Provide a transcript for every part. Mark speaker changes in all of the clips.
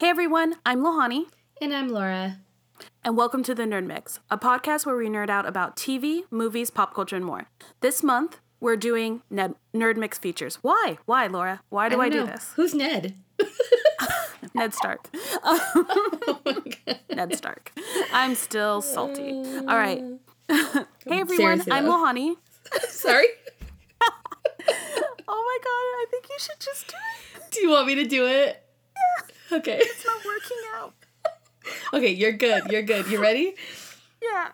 Speaker 1: Hey everyone, I'm Lohani.
Speaker 2: And I'm Laura.
Speaker 1: And welcome to the Nerd Mix, a podcast where we nerd out about TV, movies, pop culture, and more. This month, we're doing Ned- Nerd Mix features. Why? Why, Laura? Why do I, I do this?
Speaker 2: Who's Ned?
Speaker 1: Ned Stark. oh Ned Stark. I'm still salty. All right. hey everyone, Seriously, I'm Lohani.
Speaker 2: Sorry.
Speaker 1: oh my god, I think you should just do it.
Speaker 2: Do you want me to do it?
Speaker 1: Yeah.
Speaker 2: Okay.
Speaker 1: It's not working out.
Speaker 2: okay, you're good. You're good. You ready?
Speaker 1: Yeah.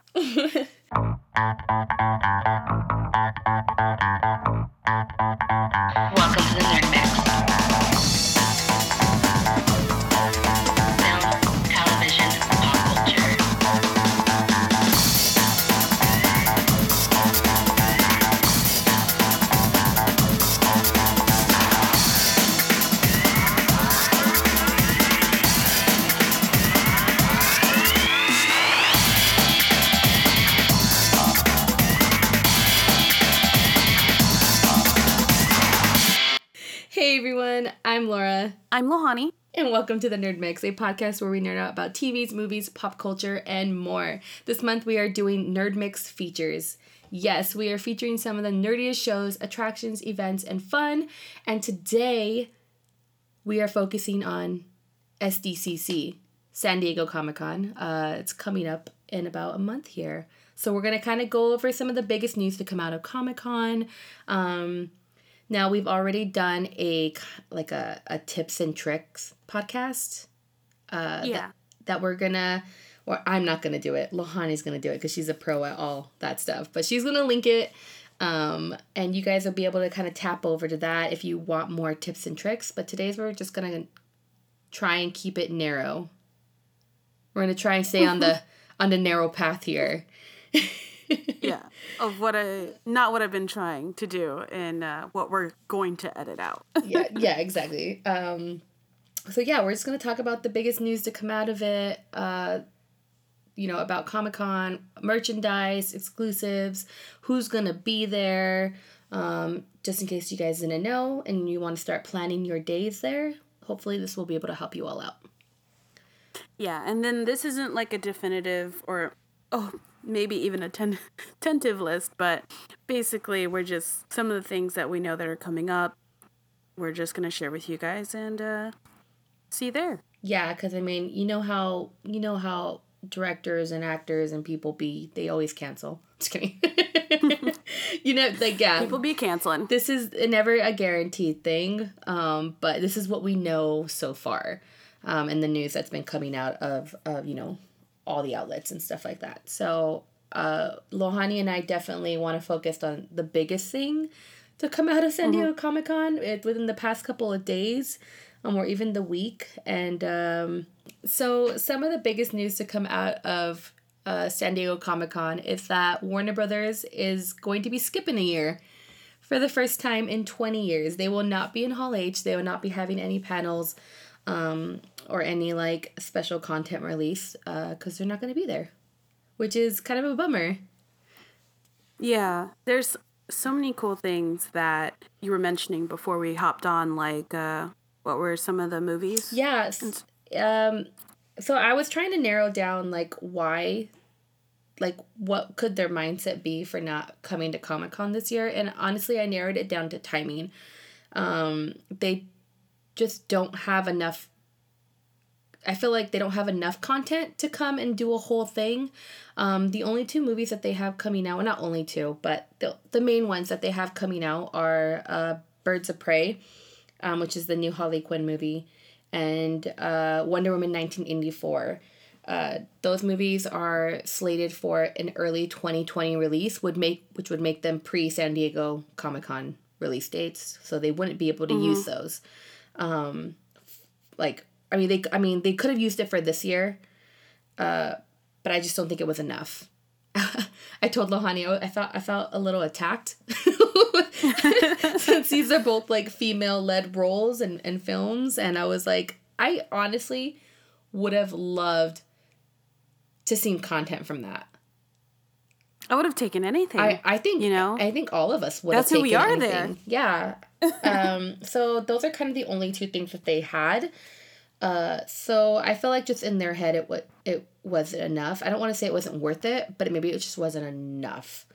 Speaker 3: Welcome to the Nerd Mix.
Speaker 2: I'm Laura.
Speaker 1: I'm Lohani.
Speaker 2: And welcome to the Nerd Mix, a podcast where we nerd out about TVs, movies, pop culture, and more. This month we are doing Nerd Mix features. Yes, we are featuring some of the nerdiest shows, attractions, events, and fun. And today we are focusing on SDCC, San Diego Comic Con. Uh, it's coming up in about a month here. So we're going to kind of go over some of the biggest news to come out of Comic Con. Um, now we've already done a like a, a tips and tricks podcast.
Speaker 1: Uh, yeah.
Speaker 2: That, that we're gonna, or I'm not gonna do it. Lohani's gonna do it because she's a pro at all that stuff. But she's gonna link it, um, and you guys will be able to kind of tap over to that if you want more tips and tricks. But today's we're just gonna try and keep it narrow. We're gonna try and stay on the on the narrow path here.
Speaker 1: yeah, of what I not what I've been trying to do and uh, what we're going to edit out.
Speaker 2: yeah, yeah, exactly. Um, so yeah, we're just gonna talk about the biggest news to come out of it. Uh, you know about Comic Con merchandise, exclusives, who's gonna be there. Um, just in case you guys didn't know and you want to start planning your days there, hopefully this will be able to help you all out.
Speaker 1: Yeah, and then this isn't like a definitive or oh maybe even a ten- tentative list, but basically, we're just some of the things that we know that are coming up. We're just gonna share with you guys and uh, see there.
Speaker 2: Yeah, because I mean, you know how you know how directors and actors and people be they always cancel. Just kidding. you know, like yeah,
Speaker 1: people be canceling.
Speaker 2: This is never a guaranteed thing, um, but this is what we know so far, um, and the news that's been coming out of of you know all the outlets and stuff like that. So uh, Lohani and I definitely want to focus on the biggest thing to come out of San Diego mm-hmm. Comic Con within the past couple of days, um, or even the week. And um, so some of the biggest news to come out of uh, San Diego Comic Con is that Warner Brothers is going to be skipping a year. For the first time in 20 years, they will not be in Hall H. They will not be having any panels um, or any like special content release because uh, they're not going to be there, which is kind of a bummer.
Speaker 1: Yeah, there's so many cool things that you were mentioning before we hopped on. Like, uh, what were some of the movies?
Speaker 2: Yes. Um, so I was trying to narrow down like why, like what could their mindset be for not coming to Comic Con this year, and honestly, I narrowed it down to timing. Um, they just don't have enough I feel like they don't have enough content to come and do a whole thing. Um, the only two movies that they have coming out, well, not only two, but the, the main ones that they have coming out are uh, Birds of Prey, um, which is the new Harley Quinn movie, and uh, Wonder Woman 1984. Uh, those movies are slated for an early 2020 release, would make which would make them pre San Diego Comic Con release dates, so they wouldn't be able to mm-hmm. use those um, like I mean they I mean they could have used it for this year, uh, but I just don't think it was enough. I told Lohani I thought I felt a little attacked since these are both like female led roles and, and films and I was like I honestly would have loved to seen content from that.
Speaker 1: I would have taken anything.
Speaker 2: I, I think you know. I think all of us would. That's have taken who we are anything. there. Yeah. um. So those are kind of the only two things that they had. Uh, so I feel like just in their head it what it wasn't enough. I don't want to say it wasn't worth it, but maybe it just wasn't enough.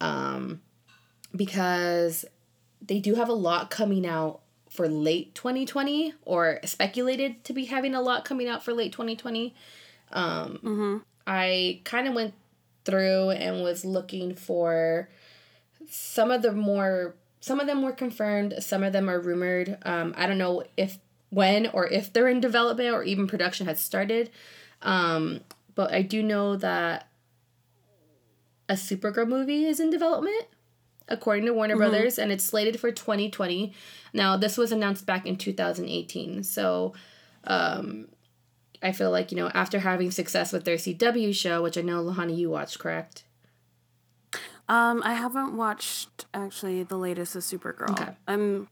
Speaker 2: Um, because they do have a lot coming out for late 2020 or speculated to be having a lot coming out for late 2020. Um, I kind of went through and was looking for some of the more some of them were confirmed some of them are rumored. Um, i don't know if when or if they're in development or even production has started. Um, but i do know that a supergirl movie is in development according to warner brothers and it's slated for 2020 now this was announced back in 2018 so um, i feel like you know after having success with their cw show which i know Lohani you watched correct
Speaker 1: Um, I haven't watched actually the latest of Supergirl.
Speaker 2: Okay.
Speaker 1: I'm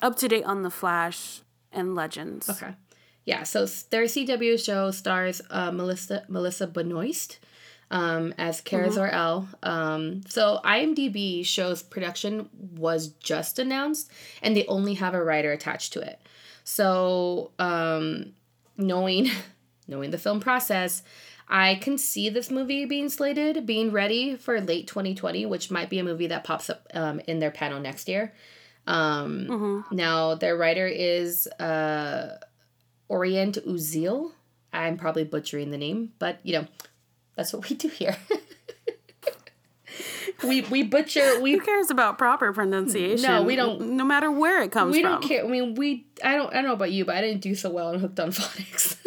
Speaker 1: up to date on the Flash and Legends.
Speaker 2: Okay. Yeah, so their CW show stars uh, Melissa Melissa Benoist um, as Kara Zor-El. Um, so IMDb shows production was just announced, and they only have a writer attached to it. So um, knowing knowing the film process, I can see this movie being slated, being ready for late 2020, which might be a movie that pops up um, in their panel next year. Um, Now, their writer is uh, Oren Uziel. I'm probably butchering the name, but you know, that's what we do here. we we butcher we
Speaker 1: Who cares about proper pronunciation?
Speaker 2: No, we don't-
Speaker 1: No matter where it comes
Speaker 2: we
Speaker 1: from.
Speaker 2: We don't care. I mean, we I don't I don't know about you, but I didn't do so well on Hooked on Phonics.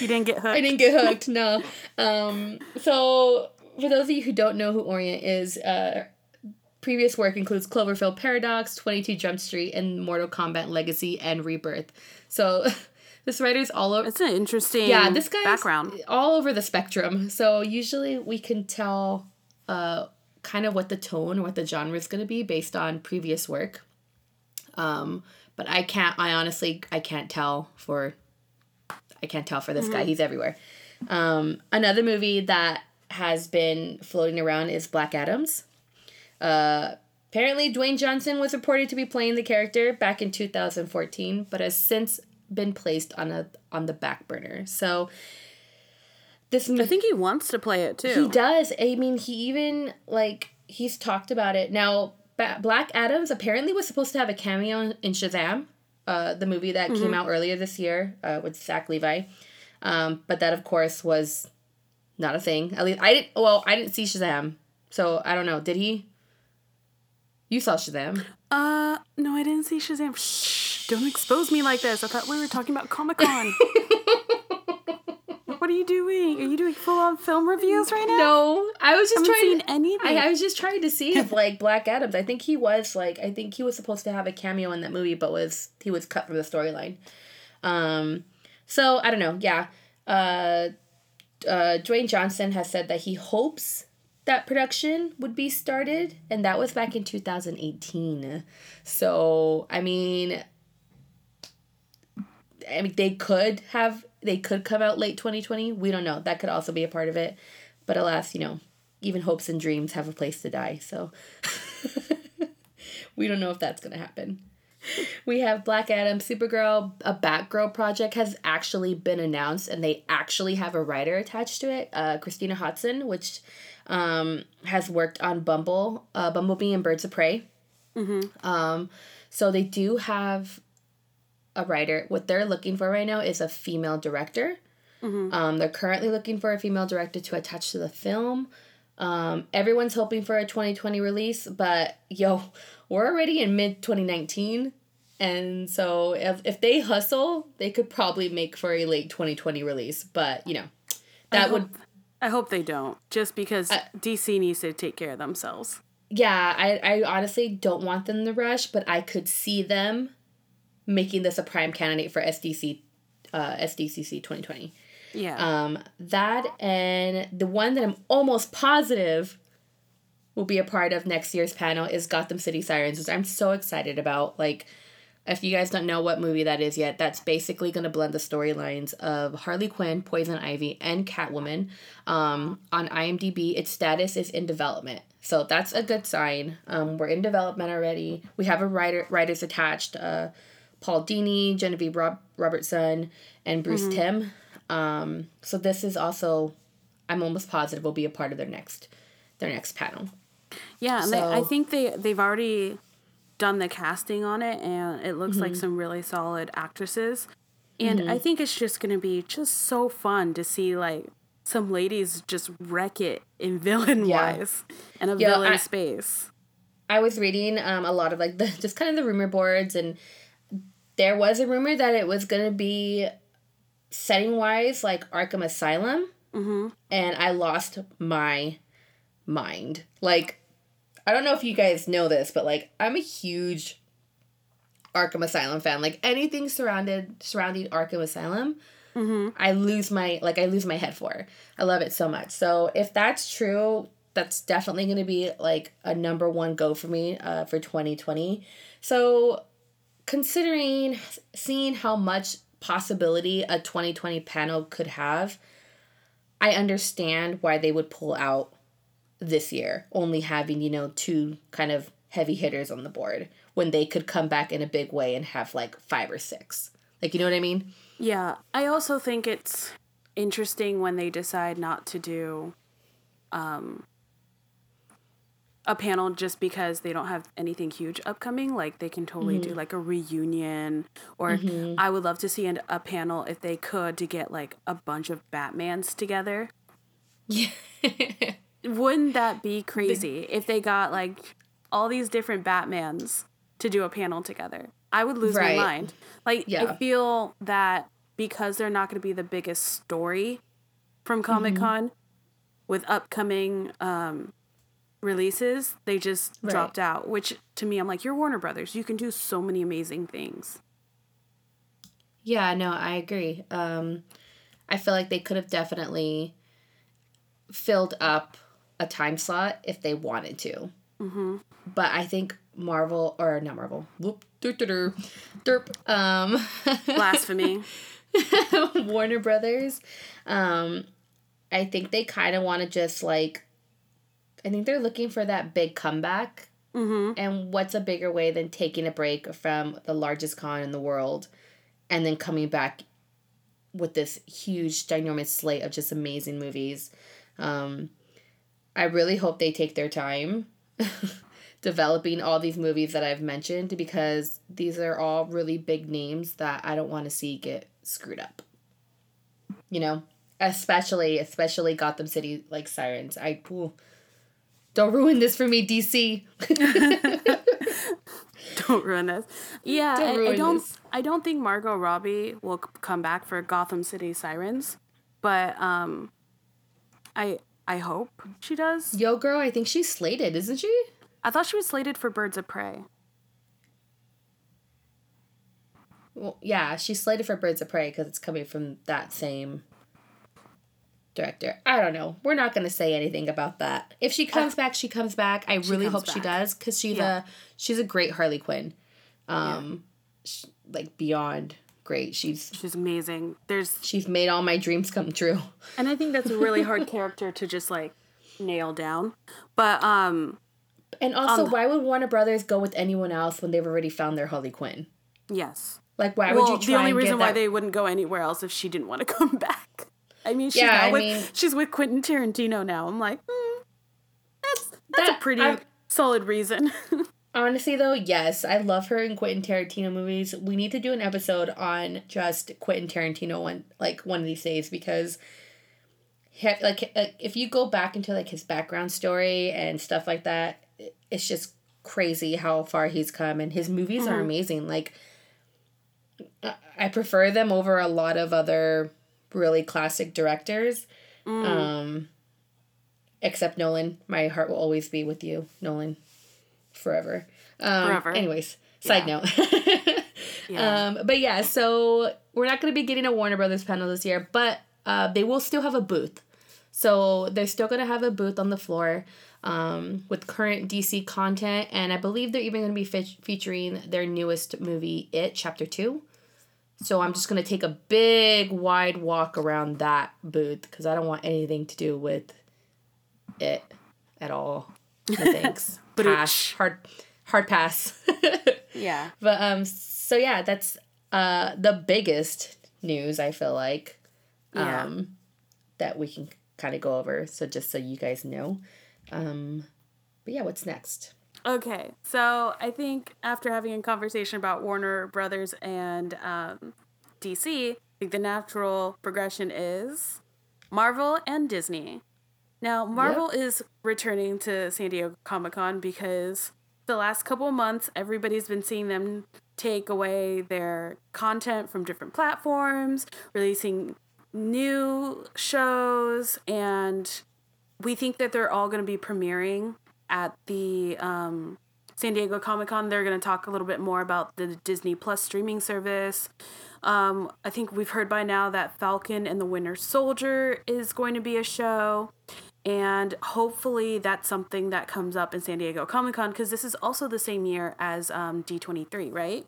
Speaker 1: You didn't get hooked.
Speaker 2: I didn't get hooked. No. Um. So for those of you who don't know who Oren is, uh, previous work includes Cloverfield Paradox, Twenty Two Jump Street, and Mortal Kombat Legacy and Rebirth. So this writer's all over.
Speaker 1: It's an interesting
Speaker 2: yeah this guy's
Speaker 1: background.
Speaker 2: all over the spectrum. So usually we can tell uh kind of what the tone or what the genre is going to be based on previous work. Um but i can't i honestly i can't tell for i can't tell for this guy. He's everywhere. Um another movie that has been floating around is black adams. Uh apparently dwayne johnson was reported to be playing the character back in 2014 but has since been placed on a on the back burner so this
Speaker 1: I think he wants to play it too.
Speaker 2: he does. I mean, he even like he's talked about it. Now, ba- Black Adams apparently was supposed to have a cameo in Shazam, uh, the movie that came out earlier this year uh, with Zach Levi, um, but that of course was not a thing. At least I didn't. Well, I didn't see Shazam, so I don't know. Did he? You saw Shazam.
Speaker 1: Uh, no, I didn't see Shazam. Shh, don't expose me like this. I thought we were talking about Comic Con. what are you doing? Are you doing full on film reviews right now?
Speaker 2: No, I was just
Speaker 1: haven't
Speaker 2: trying.
Speaker 1: seen anything.
Speaker 2: I, I was just trying to see if like Black Adams. I think he was like I think he was supposed to have a cameo in that movie, but was he was cut from the storyline. Um, so I don't know. Yeah, uh, uh, Dwayne Johnson has said that he hopes that production would be started, and that was back in two thousand eighteen. So I mean, I mean they could have they could come out late twenty twenty. We don't know. That could also be a part of it. But alas, you know, even hopes and dreams have a place to die. So we don't know if that's going to happen. We have Black Adam, Supergirl, a Batgirl project has actually been announced, and they actually have a writer attached to it, uh, Christina Hodson, which um, has worked on Bumble, uh, Bumblebee, and Birds of Prey. Um, so they do have a writer. What they're looking for right now is a female director. Um, they're currently looking for a female director to attach to the film. Um, everyone's hoping for a 2020 release, but yo, we're already in mid 2019. And so if, if they hustle, they could probably make for a late 2020 release. But, you know, that would,
Speaker 1: I hope they don't, just because DC needs to take care of themselves.
Speaker 2: yeah, I, I honestly don't want them to rush, but I could see them making this a prime candidate for SDC, uh, SDCC 2020.
Speaker 1: Yeah.
Speaker 2: Um, that and the one that I'm almost positive will be a part of next year's panel is Gotham City Sirens, which I'm so excited about. Like, if you guys don't know what movie that is yet, that's basically going to blend the storylines of Harley Quinn, Poison Ivy, and Catwoman. Um, on IMDb, its status is in development. So that's a good sign. Um, we're in development already. We have a writer writers attached. Uh, Paul Dini, Genevieve Rob- Robertson, and Bruce Timm. Um, so this is also, I'm almost positive, will be a part of their next their next panel.
Speaker 1: Yeah, and they, I think they they've already done the casting on it, and it looks
Speaker 2: Mm-hmm.
Speaker 1: like some really solid actresses. And
Speaker 2: Mm-hmm.
Speaker 1: I think it's just gonna be just so fun to see like some ladies just wreck it in villain wise and a
Speaker 2: Yeah,
Speaker 1: villain
Speaker 2: I-
Speaker 1: space.
Speaker 2: I was reading um, a lot of like the just kind of the rumor boards, and there was a rumor that it was gonna be setting wise like Arkham Asylum, mm-hmm. and I lost my mind. Like, I don't know if you guys know this, but like I'm a huge Arkham Asylum fan. Like anything surrounded surrounding Arkham Asylum, I lose my like I lose my head for. I love it so much. So if that's true, that's definitely going to be like a number one go for me uh, for 2020. So considering seeing how much possibility a 2020 panel could have, I understand why they would pull out this year, only having, you know, two kind of heavy hitters on the board when they could come back in a big way and have like five or six. Like, you know what I mean?
Speaker 1: Yeah, I also think it's interesting when they decide not to do um a panel just because they don't have anything huge upcoming like they can totally do like a reunion or I would love to see an, a panel if they could to get like a bunch of Batmans together.
Speaker 2: Yeah.
Speaker 1: Wouldn't that be crazy if they got like all these different Batmans to do a panel together? I would lose
Speaker 2: Right.
Speaker 1: my mind. Like I feel that because they're not going to be the biggest story from
Speaker 2: Mm-hmm.
Speaker 1: Comic Con with upcoming um, releases, they just
Speaker 2: Right.
Speaker 1: dropped out. Which to me, I'm like, you're Warner Brothers. You can do so many amazing things.
Speaker 2: Yeah, no, I agree. Um, I feel like they could have definitely filled up a time slot if they wanted to. Mm-hmm. But I think Marvel or not Marvel, whoop, derp, um,
Speaker 1: Blasphemy.
Speaker 2: Warner Brothers, um, I think they kind of want to just like, I think they're looking for that big comeback. Mm-hmm. And what's a bigger way than taking a break from the largest con in the world and then coming back with this huge, ginormous slate of just amazing movies? Um, I really hope they take their time developing all these movies that I've mentioned because these are all really big names that I don't want to see get screwed up. You know, especially especially Gotham City like Sirens. I ooh, don't ruin this for me, DC.
Speaker 1: don't ruin this. Yeah,
Speaker 2: Don't
Speaker 1: I, I don't.
Speaker 2: this.
Speaker 1: I don't think Margot Robbie will come back for Gotham City Sirens, but um, I I hope she does.
Speaker 2: Yo, girl, I think she's slated, isn't she?
Speaker 1: I thought she was slated for Birds of Prey.
Speaker 2: Well, yeah, she's slated for Birds of Prey because it's coming from that same director. I don't know. We're not gonna say anything about that. If she comes back, she comes back. I really hope she does because she's
Speaker 1: Yeah.
Speaker 2: a she's a great Harley Quinn. Um, sh- like beyond great. She's
Speaker 1: She's amazing. There's,
Speaker 2: she's made all my dreams come true.
Speaker 1: and I think that's a really hard character to just like nail down. But um,
Speaker 2: And also, why would Warner Brothers go with anyone else when they've already found their Harley Quinn?
Speaker 1: yes.
Speaker 2: Like, why
Speaker 1: well,
Speaker 2: would you try
Speaker 1: the only reason why they wouldn't go anywhere else if she didn't want to come back. I mean, she's
Speaker 2: Yeah, I
Speaker 1: with
Speaker 2: mean-
Speaker 1: she's with Quentin Tarantino now. I'm like, mm, that's that's
Speaker 2: That-
Speaker 1: a pretty
Speaker 2: I-
Speaker 1: solid reason.
Speaker 2: Honestly, though, yes, I love her in Quentin Tarantino movies. We need to do an episode on just Quentin Tarantino one, like one of these days, because, he, like, like, if you go back into like his background story and stuff like that, it's just crazy how far he's come, and his movies are amazing. Like, I prefer them over a lot of other really classic directors. Um, except Nolan, my heart will always be with you, Nolan forever. Um,
Speaker 1: Forever.
Speaker 2: Anyways, side note.
Speaker 1: Yeah.
Speaker 2: um, but yeah, so we're not going to be getting a Warner Brothers panel this year, but uh, they will still have a booth. So they're still going to have a booth on the floor um, with current DC content, and I believe they're even going to be fe- featuring their newest movie, It Chapter 2. So I'm just going to take a big, wide walk around that booth because I don't want anything to do with it at all. No thanks. pass. Hard, hard pass.
Speaker 1: Yeah.
Speaker 2: But um so yeah, that's uh the biggest news I feel like
Speaker 1: Yeah.
Speaker 2: um that we can kind of go over so just so you guys know. Um but yeah, what's next?
Speaker 1: Okay, so I think after having a conversation about Warner Brothers and um, DC, I think the natural progression is Marvel and Disney. Now, Marvel is returning to San Diego Comic Con because the last couple of months, everybody's been seeing them take away their content from different platforms, releasing new shows, and we think that they're all going to be premiering at the um, San Diego Comic Con. They're going to talk a little bit more about the Disney Plus streaming service. Um, I think we've heard by now that Falcon and the Winter Soldier is going to be a show. And hopefully that's something that comes up in San Diego Comic Con because this is also the same year as um, D23, right?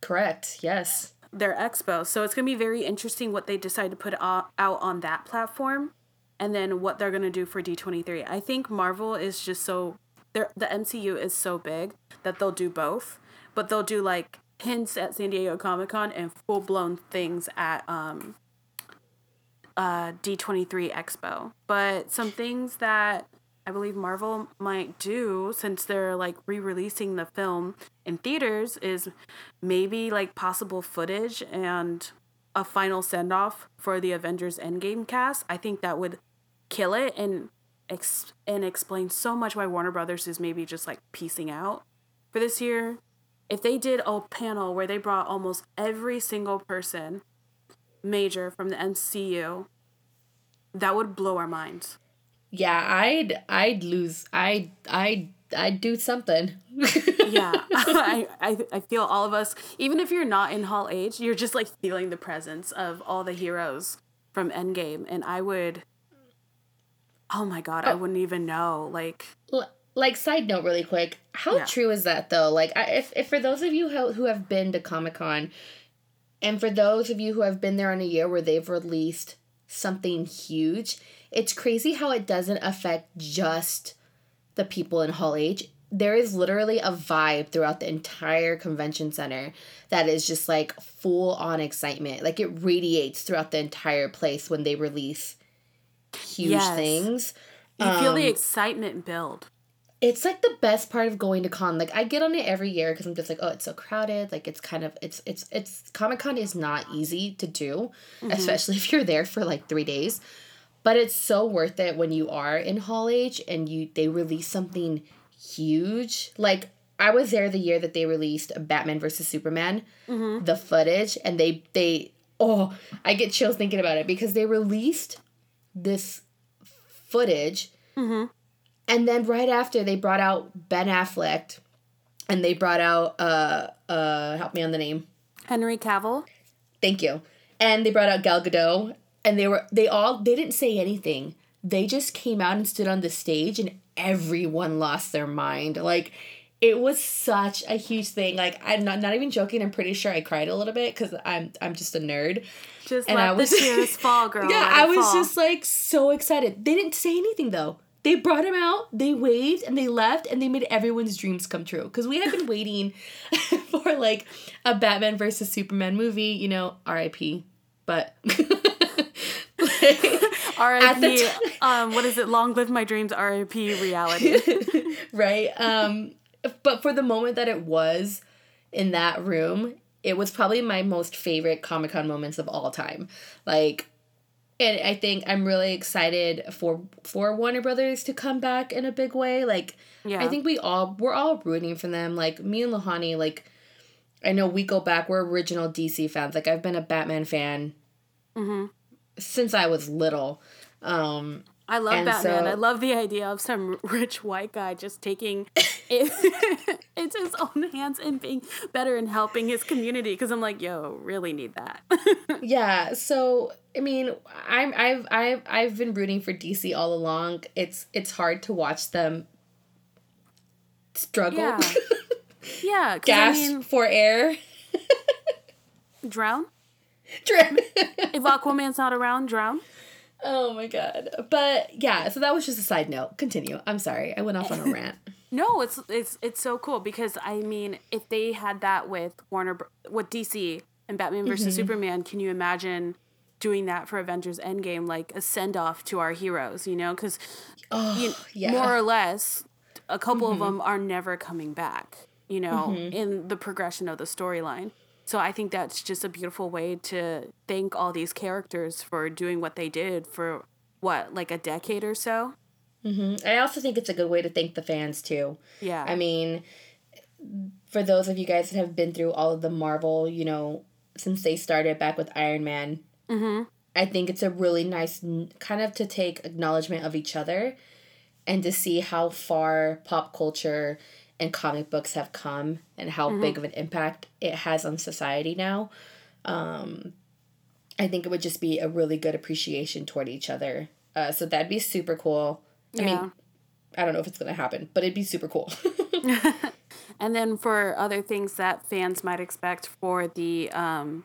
Speaker 2: Correct. Yes.
Speaker 1: their expo. So it's going to be very interesting what they decide to put out on that platform and then what they're going to do for D23. I think Marvel is just so the MCU is so big that they'll do both, but they'll do like hints at San Diego Comic-Con and full-blown things at um uh D23 Expo. But some things that I believe Marvel might do since they're like re-releasing the film in theaters is maybe like possible footage and a final send-off for the Avengers Endgame cast. I think that would kill it and ex- and explain so much why Warner Brothers is maybe just like piecing out for this year. If they did a panel where they brought almost every single person major from the MCU, that would blow our minds.
Speaker 2: Yeah, I'd I'd lose. I I I'd do something.
Speaker 1: yeah I, I i feel all of us even if you're not in hall H you're just like feeling the presence of all the heroes from endgame and i would oh my god i oh. wouldn't even know like
Speaker 2: L- like side note really quick how
Speaker 1: Yeah.
Speaker 2: true is that though? Like I, if, if for those of you who, who have been to comic-con and for those of you who have been there in a year where they've released something huge it's crazy how it doesn't affect just the people in hall h. There is literally a vibe throughout the entire convention center that is just like full on excitement. Like it radiates throughout the entire place when they release huge
Speaker 1: Yes.
Speaker 2: things.
Speaker 1: You feel the
Speaker 2: Um,
Speaker 1: excitement build.
Speaker 2: it's like the best part of going to con like i get on it every year because i'm just like oh it's so crowded like it's kind of it's it's it's comic-con is not easy to do especially if you're there for like three days but it's so worth it when you are in hall h and you they release something huge. Like i was there the year that they released batman versus superman the footage and they they oh i get chills thinking about it because they released this footage and then right after they brought out Ben Affleck and they brought out uh uh help me on the name.
Speaker 1: henry cavill
Speaker 2: Thank you. And they brought out Gal Gadot and they were they all they didn't say anything. They just came out and stood on the stage and everyone lost their mind. Like it was such a huge thing. Like I'm not not even joking. I'm pretty sure I cried a little bit cuz I'm I'm just a nerd.
Speaker 1: just
Speaker 2: And
Speaker 1: let
Speaker 2: I was-
Speaker 1: the tears fall girl
Speaker 2: Yeah, I was
Speaker 1: fall.
Speaker 2: just like so excited. They didn't say anything though. They brought him out, they waved, and they left, and they made everyone's dreams come true. Because we had been waiting for like a Batman versus Superman movie, you know, R.I.P. But
Speaker 1: R.I.P. um, what is it? Long live my dreams. R.I.P. Reality.
Speaker 2: right? Um, but for the moment that it was in that room, it was probably my most favorite Comic Con moments of all time. Like, and I think I'm really excited for for Warner Brothers to come back in a big way. Like,
Speaker 1: Yeah.
Speaker 2: I think we all we're all rooting for them. Like me and Lohani, like I know we go back. We're original DC fans. Like I've been a Batman fan since I was little. Um,
Speaker 1: I love
Speaker 2: And
Speaker 1: Batman.
Speaker 2: so-
Speaker 1: I love the idea of some rich white guy just taking it into his own hands and being better and helping his community. Because I'm like, yo, really need that.
Speaker 2: Yeah, so I mean, I'm I've I've I've been rooting for DC all along. It's it's hard to watch them struggle,
Speaker 1: yeah, yeah. Because I mean,
Speaker 2: for air.
Speaker 1: drown.
Speaker 2: Drip.
Speaker 1: If Aquaman's not around, drown.
Speaker 2: Oh my god! But yeah, so that was just a side note. Continue. I'm sorry, I went off on a rant.
Speaker 1: No, it's it's it's so cool because I mean, if they had that with Warner, with DC and Batman versus
Speaker 2: Mm-hmm.
Speaker 1: Superman, can you imagine doing that for Avengers Endgame, like a send off to our heroes? You know, because
Speaker 2: Oh, yeah. Mm-hmm.
Speaker 1: more or less, a couple of them are never coming back. You know, in the progression of the storyline. So I think that's just a beautiful way to thank all these characters for doing what they did for what like a decade or so. Mm-hmm.
Speaker 2: I also think it's a good way to thank the fans too.
Speaker 1: Yeah.
Speaker 2: I mean, for those of you guys that have been through all of the Marvel, you know, since they started back with Iron Man, mm-hmm. I think it's a really nice kind of to take acknowledgement of each other and to see how far pop culture and comic books have come and how big of an impact it has on society now. Um, I think it would just be a really good appreciation toward each other. Uh, so that'd be super cool. I
Speaker 1: Yeah.
Speaker 2: mean, I don't know if it's gonna happen, but it'd be super cool.
Speaker 1: And then for other things that fans might expect for the um,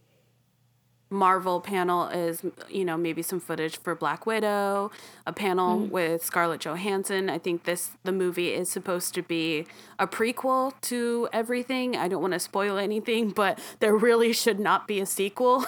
Speaker 1: Marvel panel is, you know, maybe some footage for Black Widow, a panel mm-hmm. with Scarlett Johansson. I think this the movie is supposed to be a prequel to everything. I don't want to spoil anything, but there really should not be a sequel.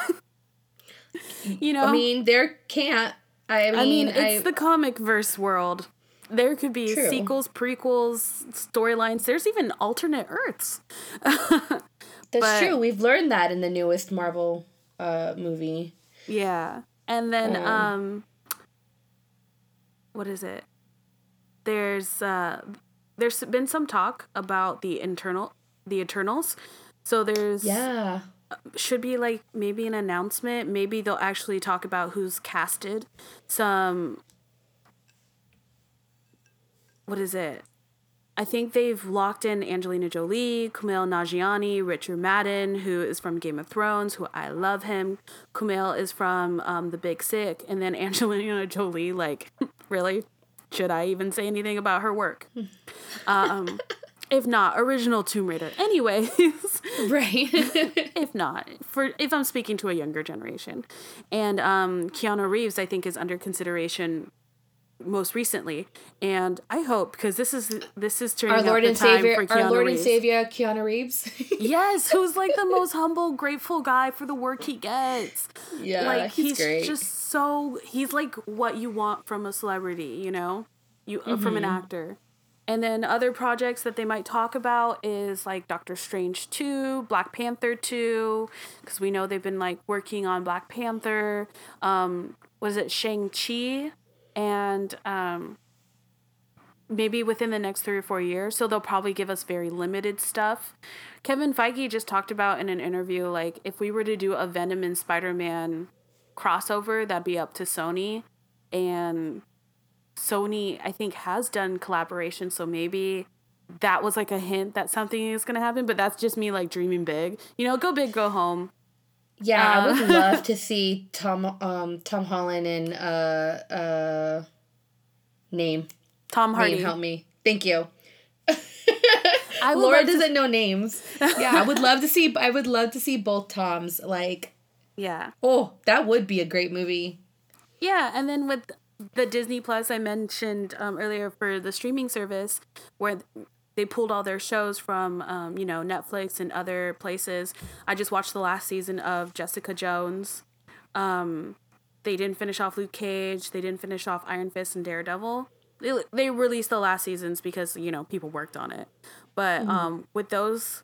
Speaker 1: you know,
Speaker 2: I mean, there can't. I mean,
Speaker 1: I mean,
Speaker 2: I-
Speaker 1: it's the comic verse world. There could be
Speaker 2: True.
Speaker 1: sequels, prequels, storylines. There's even alternate Earths.
Speaker 2: that's
Speaker 1: but-
Speaker 2: true. We've learned that in the newest Marvel uh, movie.
Speaker 1: Yeah. And then
Speaker 2: Um,
Speaker 1: um what is it? There's uh there's been some talk about the internal the Eternals. So there's
Speaker 2: Yeah.
Speaker 1: should be like maybe an announcement. Maybe they'll actually talk about who's casted. Some what is it? I think they've locked in Angelina Jolie, Kumail Nanjiani, Richard Madden, who is from Game of Thrones, who I love him. Kumail is from um, The Big Sick, and then Angelina Jolie. Like, really, should I even say anything about her work? um, if not, original Tomb Raider. Anyways,
Speaker 2: Right.
Speaker 1: if not for if i'm speaking to a younger generation and um keanu reeves i think is under consideration most recently and i hope because this is this is turning
Speaker 2: our Lord
Speaker 1: the
Speaker 2: and
Speaker 1: time
Speaker 2: Savior, our
Speaker 1: Keanu
Speaker 2: Lord
Speaker 1: Reeves.
Speaker 2: and Savior, Keanu Reeves.
Speaker 1: yes who's like the most humble grateful guy for the work he gets
Speaker 2: yeah,
Speaker 1: like
Speaker 2: he's, great.
Speaker 1: just so he's like what you want from a celebrity you know you uh, from an
Speaker 2: Mm-hmm.
Speaker 1: actor and then other projects that they might talk about is like Doctor Strange 2, Black Panther 2, because we know they've been like working on Black Panther. Um, was it Shang-Chi? And um, maybe within the next three or four years. So they'll probably give us very limited stuff. Kevin Feige just talked about in an interview like if we were to do a Venom and Spider Man crossover, that'd be up to Sony. And Sony, I think, has done collaboration. So maybe that was like a hint that something is going to happen. But that's just me like dreaming big. You know, go big, go home.
Speaker 2: Yeah, I
Speaker 1: uh,
Speaker 2: would love to see Tom um Tom Holland and uh uh name
Speaker 1: Tom Hardy.
Speaker 2: name help me. Thank you. Laura doesn't know names. Yeah, I would love to see. I would love to see both Toms. Like,
Speaker 1: Yeah.
Speaker 2: oh, that would be a great movie.
Speaker 1: Yeah, and then with the Disney Plus I mentioned um, earlier for the streaming service, where they pulled all their shows from, um, you know, Netflix and other places. I just watched the last season of Jessica Jones. Um, they didn't finish off Luke Cage. They didn't finish off Iron Fist and Daredevil. They, they released the last seasons because you know people worked on it, but um, with those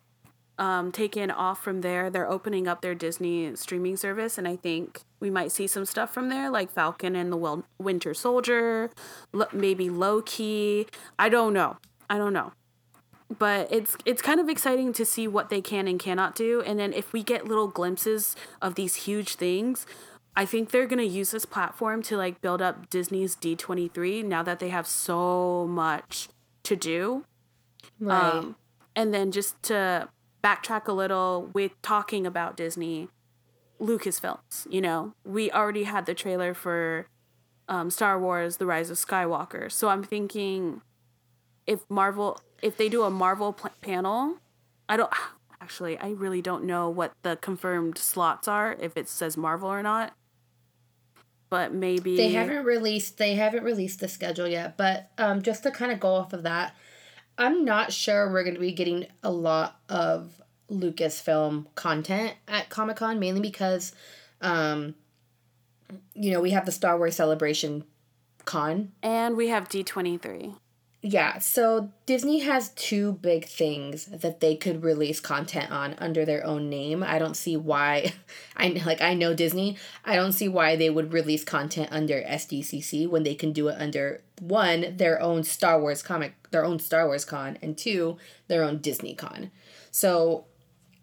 Speaker 1: um, taken off from there, they're opening up their Disney streaming service, and I think we might see some stuff from there, like Falcon and the Winter Soldier, maybe Loki. I don't know. I don't know. But it's it's kind of exciting to see what they can and cannot do, and then if we get little glimpses of these huge things, I think they're gonna use this platform to like build up Disney's D twenty three now that they have so much to do.
Speaker 2: Right.
Speaker 1: Um, and then just to backtrack a little with talking about Disney, Lucasfilms, you know, we already had the trailer for um, Star Wars: The Rise of Skywalker. So I'm thinking, if Marvel, if they do a Marvel pl- panel, I don't actually, I really don't know what the confirmed slots are, if it says Marvel or not. But maybe
Speaker 2: They haven't released they haven't released the schedule yet, but um, just to kind of go off of that, I'm not sure we're going to be getting a lot of Lucasfilm content at Comic Con, mainly because, um, you know, we have the Star Wars Celebration Con.
Speaker 1: And we have D23.
Speaker 2: Yeah, so Disney has two big things that they could release content on under their own name. I don't see why I like I know Disney. I don't see why they would release content under SDCC when they can do it under one their own Star Wars comic, their own Star Wars con and two their own Disney con. So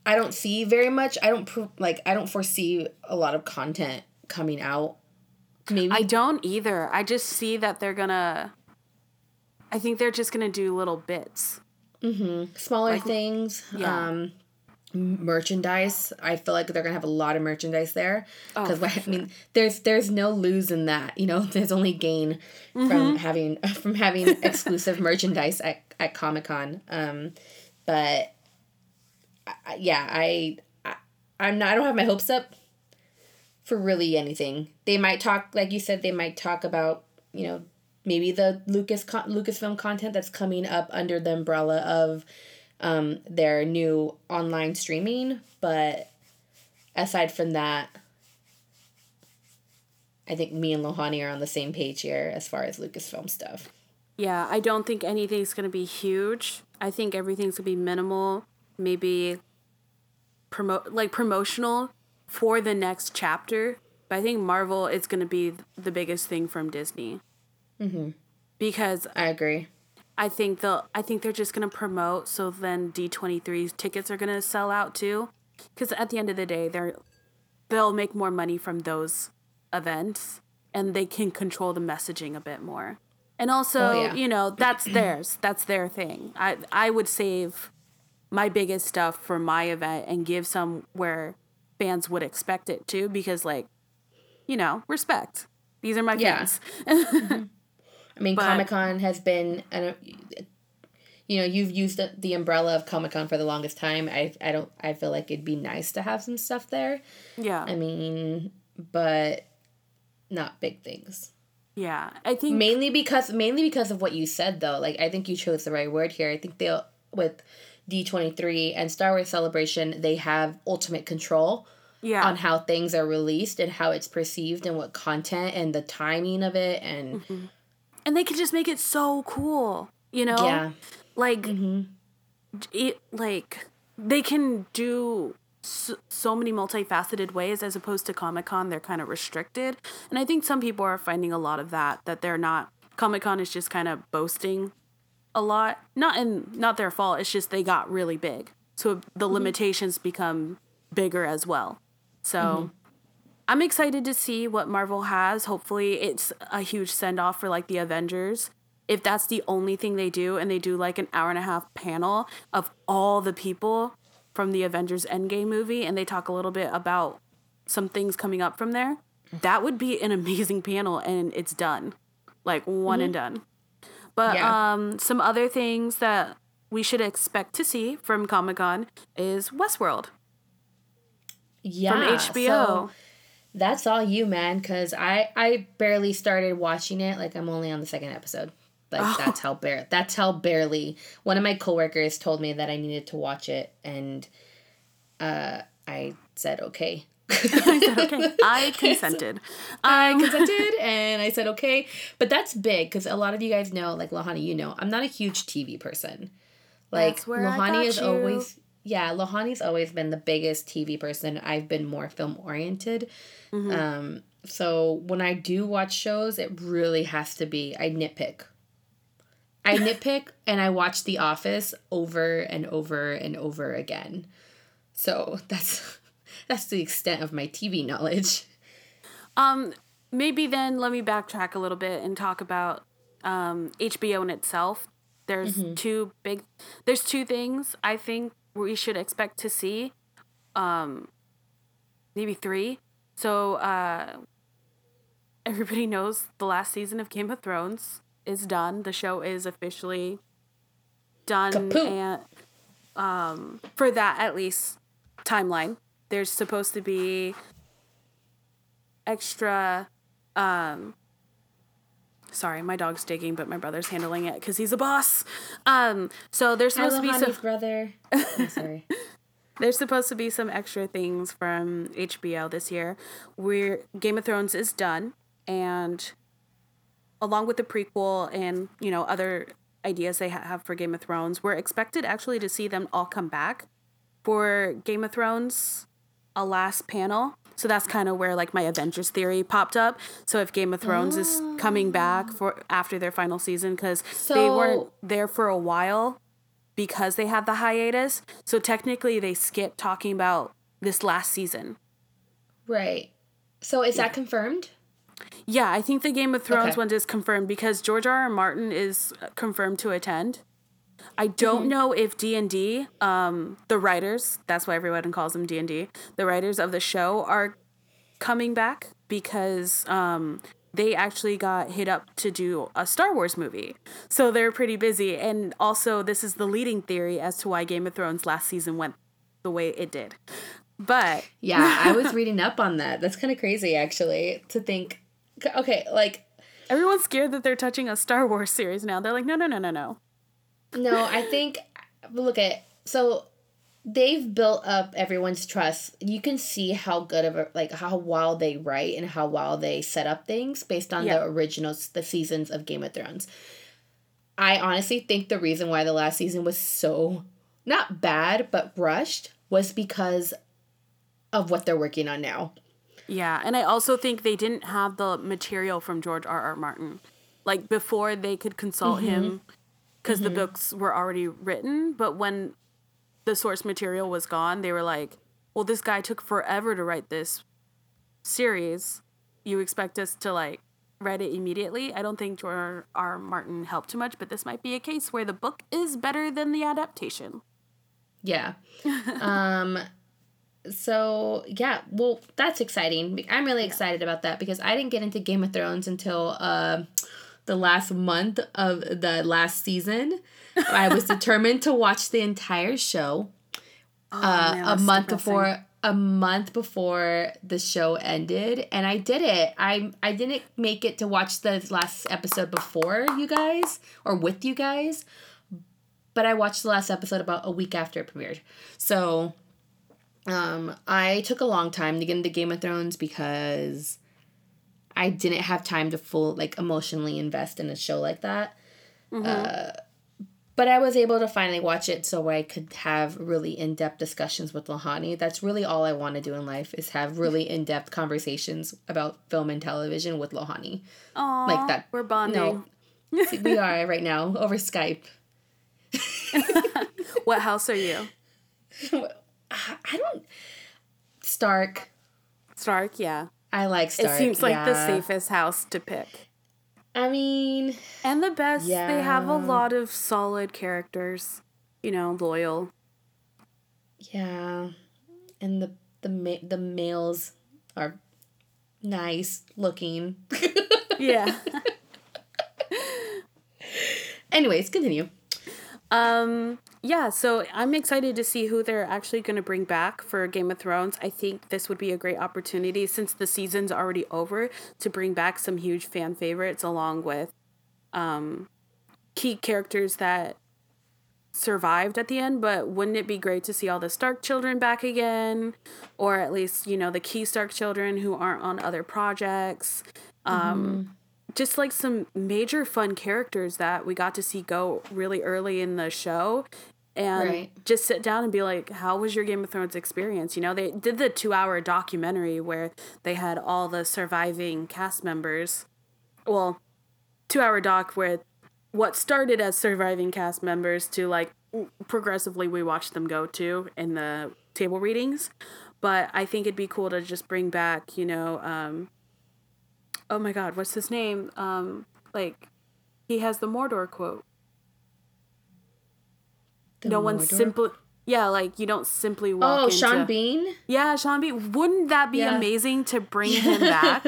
Speaker 2: I don't see very much. I don't like I don't foresee a lot of content coming out. Maybe
Speaker 1: I don't either. I just see that they're gonna. I think they're just gonna do little bits.
Speaker 2: smaller things.
Speaker 1: yeah.
Speaker 2: Um, merchandise. I feel like they're gonna have a lot of merchandise there
Speaker 1: Oh,
Speaker 2: because
Speaker 1: for
Speaker 2: I mean, there's there's no lose in that. You know, there's only gain from having from having exclusive merchandise at at Comic Con. Um, but I- yeah, I, I I'm not. I don't have my hopes up for really anything. They might talk, like you said, they might talk about you know maybe the Lucas Lucasfilm content that's coming up under the umbrella of um, their new online streaming. But aside from that, I think me and Lohani are on the same page here as far as Lucasfilm stuff.
Speaker 1: Yeah, I don't think anything's gonna be huge. I think everything's gonna be minimal, maybe promote like promotional for the next chapter. But I think Marvel is gonna be the biggest thing from Disney. Mm-hmm. Because
Speaker 2: I agree.
Speaker 1: I think they'll I think they're just gonna promote so then D 23s tickets are gonna sell out too. Because at the end of the day, they're they'll make more money from those events and they can control the messaging a bit more. And also,
Speaker 2: Oh, yeah.
Speaker 1: you know, that's theirs. That's their thing. I I would save my biggest stuff for my event and give some where fans would expect it to because like, you know, respect. These are my
Speaker 2: Yeah.
Speaker 1: fans.
Speaker 2: I mean, Comic Con has been, I don't, you know, you've used the, the umbrella of Comic Con for the longest time. I, I don't, I feel like it'd be nice to have some stuff there.
Speaker 1: yeah.
Speaker 2: I mean, but not big things.
Speaker 1: yeah. I think
Speaker 2: Mainly because, mainly because of what you said though. Like, I think you chose the right word here. I think they'll with D twenty three and Star Wars Celebration, they have ultimate control
Speaker 1: yeah.
Speaker 2: on how things are released and how it's perceived and what content and the timing of it and mm-hmm.
Speaker 1: And they can just make it so cool you know?
Speaker 2: Yeah.
Speaker 1: like mm-hmm. it like they can do so, so many multifaceted ways as opposed to comic-con they're kind of restricted. And i think some people are finding a lot of that that they're not comic-con is just kind of boasting a lot. Not in not their fault it's just they got really big. So the mm-hmm. limitations become bigger as well. So mm-hmm. I'm excited to see what Marvel has. Hopefully, it's a huge send off for like the Avengers. If that's the only thing they do, and they do like an hour and a half panel of all the people from the Avengers Endgame movie, and they talk a little bit about some things coming up from there, that would be an amazing panel, and it's done. Like one and done. But
Speaker 2: Yeah.
Speaker 1: um, some other things that we should expect to see from Comic Con is Westworld
Speaker 2: Yeah.
Speaker 1: from HBO.
Speaker 2: so that's all you, man, because I, I barely started watching it. Like, I'm only on the second episode. Like,
Speaker 1: Oh.
Speaker 2: that's how bare that's how barely. One of my coworkers told me that I needed to watch it, and uh, I said, okay.
Speaker 1: I said okay, I consented.
Speaker 2: I
Speaker 1: Um,
Speaker 2: consented and I said okay. But that's big because a lot of you guys know, like Lohani, you know, I'm not a huge TV person. Like
Speaker 1: That's where I got
Speaker 2: is
Speaker 1: you.
Speaker 2: always yeah, Lohani's always been the biggest TV person. I've been more film oriented.
Speaker 1: Mm-hmm.
Speaker 2: Um, so when I do watch shows, it really has to be I nitpick. I nitpick and I watch The Office over and over and over again. So that's that's the extent of my TV knowledge.
Speaker 1: Um, maybe then let me backtrack a little bit and talk about um, HBO in itself. There's two big, there's two things I think we should expect to see. Um, maybe three. So uh, everybody knows the last season of Game of Thrones is done. The show is officially done, and um, for that at least timeline, there's supposed to be extra um sorry, my dog's digging, but my brother's handling it because he's a boss. Um, so there's supposed to be some.
Speaker 2: Lohani's brother. I'm sorry.
Speaker 1: There's supposed to be some extra things from HBO this year. Where Game of Thrones is done, and along with the prequel and you know other ideas they ha- have for Game of Thrones, we're expected actually to see them all come back for Game of Thrones, a last panel. So that's kind of where like my Avengers theory popped up. So if Game of Thrones is coming back for after their final season because they weren't there for a while because they had the hiatus. So technically they skipped talking about this last season.
Speaker 2: Right. So is that confirmed?
Speaker 1: Yeah, I think the Game of Thrones
Speaker 2: Okay.
Speaker 1: one is confirmed because George R. R. Martin is uh, confirmed to attend. I don't
Speaker 2: Mm-hmm.
Speaker 1: know if D and D, um, the writers, that's why everyone calls them D and D, the writers of the show are coming back because um, they actually got hit up to do a Star Wars movie, so they're pretty busy. And also, this is the leading theory as to why Game of Thrones last season went the way it did. But
Speaker 2: Yeah, I was reading up on that. That's kind of crazy, actually, to think. Okay, like
Speaker 1: everyone's scared that they're touching a Star Wars series now. They're like, no, no, no, no, no.
Speaker 2: No, I think look at so they've built up everyone's trust. You can see how good of a like how well they write and how well they set up things based on
Speaker 1: Yeah.
Speaker 2: the originals the seasons of Game of Thrones. I honestly think the reason why the last season was so not bad but rushed was because of what they're working on now.
Speaker 1: Yeah, and I also think they didn't have the material from George R. R. Martin. Like before they could consult him mm-hmm. Because the books were already written, but when the source material was gone, they were like, "Well, this guy took forever to write this series. You expect us to like write it immediately?" I don't think George R. R. Martin helped too much, but this might be a case where the book is better than the adaptation.
Speaker 2: Yeah. um so yeah, well that's exciting. I'm really excited about that because I didn't get into Game of Thrones until uh, the last month of the last season. I was determined to watch the entire show uh,
Speaker 1: man,
Speaker 2: a month
Speaker 1: depressing.
Speaker 2: before a month before the show ended and I did it. I I didn't make it to watch the last episode before you guys or with you guys, but I watched the last episode about a week after it premiered. So um I took a long time to get into Game of Thrones because I didn't have time to full like emotionally invest in a show like that. Uh, but I was able to finally watch it so I could have really in depth discussions with Lohani. That's really all I want to do in life is have really in depth conversations about film and television with Lohani.
Speaker 1: Aw,
Speaker 2: Like that.
Speaker 1: We're bonding.
Speaker 2: No, we are right now over Skype.
Speaker 1: What house are you?
Speaker 2: I don't. Stark.
Speaker 1: Stark, yeah.
Speaker 2: I like Stark.
Speaker 1: it seems like the safest house to pick.
Speaker 2: I mean,
Speaker 1: And the best, Yeah. they have a lot of solid characters, you know, loyal.
Speaker 2: yeah, and the the ma- the males are nice looking.
Speaker 1: Yeah.
Speaker 2: Anyways, continue.
Speaker 1: Um yeah, so I'm excited to see who they're actually going to bring back for Game of Thrones. I think this would be a great opportunity since the season's already over to bring back some huge fan favorites along with um key characters that survived at the end, but wouldn't it be great to see all the Stark children back again? Or at least, you know, the key Stark children who aren't on other projects. Um, Just like some major fun characters that we got to see go really early in the show. And
Speaker 2: Right.
Speaker 1: just sit down and be like, how was your Game of Thrones experience? You know, they did the two hour documentary where they had all the surviving cast members. Well, two hour doc where what started as surviving cast members to like progressively we watched them go to in the table readings but i think it'd be cool to just bring back you know um oh my god what's his name? Um like he has the mordor quote.
Speaker 2: The
Speaker 1: no one simply yeah like you don't simply walk
Speaker 2: Oh,
Speaker 1: into
Speaker 2: Sean Bean.
Speaker 1: yeah sean bean. Wouldn't that be
Speaker 2: Yeah.
Speaker 1: amazing to bring him back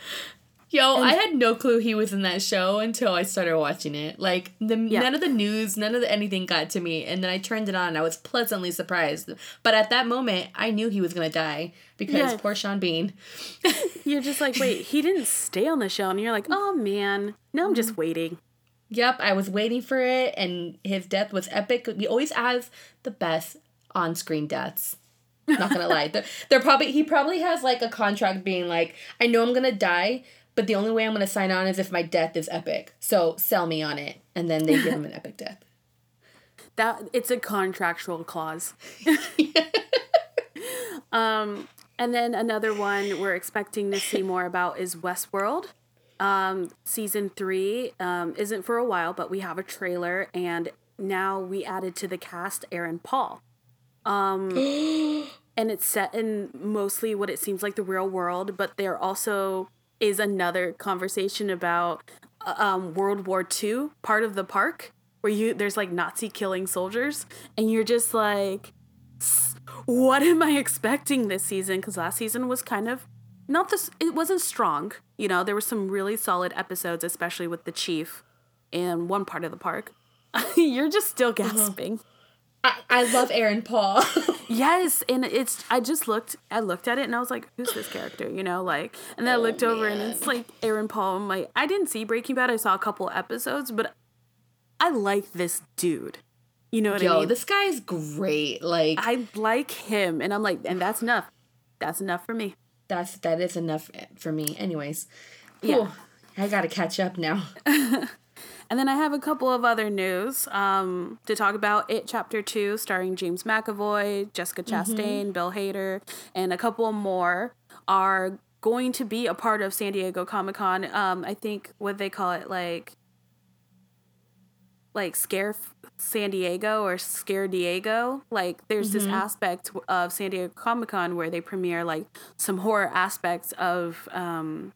Speaker 2: Yo, I had no clue he was in that show until I started watching it. Like the
Speaker 1: Yeah.
Speaker 2: none of the news, none of the anything got to me, and then I turned it on. and I was pleasantly surprised. But at that moment, I knew he was gonna die because
Speaker 1: Yeah.
Speaker 2: poor Sean Bean.
Speaker 1: You're just like, wait, he didn't stay on the show, and you're like, oh man, no, I'm
Speaker 2: Mm-hmm.
Speaker 1: just waiting.
Speaker 2: Yep, I was waiting for it, and his death was epic. He always has the best on-screen deaths. Not gonna lie, they're, they're probably he probably has like a contract being like, I know I'm gonna die, but the only way I'm gonna sign on is if my death is epic. So sell me on it, and then they give him an epic death.
Speaker 1: That it's a contractual clause. um, and then another one we're expecting to see more about is Westworld. Um, season three um, isn't for a while, but we have a trailer, and now we added to the cast Aaron Paul. Um, and it's set in mostly what it seems like the real world, but they're also is another conversation about uh, um, World War II, part of the park, where you there's like Nazi killing soldiers, and you're just like, what am I expecting this season? Because last season was kind of not this. It wasn't strong. You know, there were some really solid episodes, especially with the chief in one part of the park. you're just still gasping.
Speaker 2: I, I love Aaron Paul.
Speaker 1: Yes, and it's I just looked I looked at it and I was like, who's this character? You know, like and then I looked over and it's like Aaron Paul. I'm like, I didn't see Breaking Bad, I saw a couple episodes, but I like this dude. You know what I
Speaker 2: Yo,
Speaker 1: mean?
Speaker 2: this guy is great. Like
Speaker 1: I like him and I'm like, and that's enough. That's enough for me.
Speaker 2: that's that is enough eh, for me. Anyways,
Speaker 1: Yeah.
Speaker 2: I gotta catch up now.
Speaker 1: And then I have a couple of other news um, to talk about. It Chapter 2, starring James McAvoy, Jessica Chastain, Bill Hader, and a couple more are going to be a part of San Diego Comic Con. Um, I think what they call it, like, like Scare San Diego or Scare Diego. Like, there's this aspect of San Diego Comic Con where they premiere, like, some horror aspects of. Um,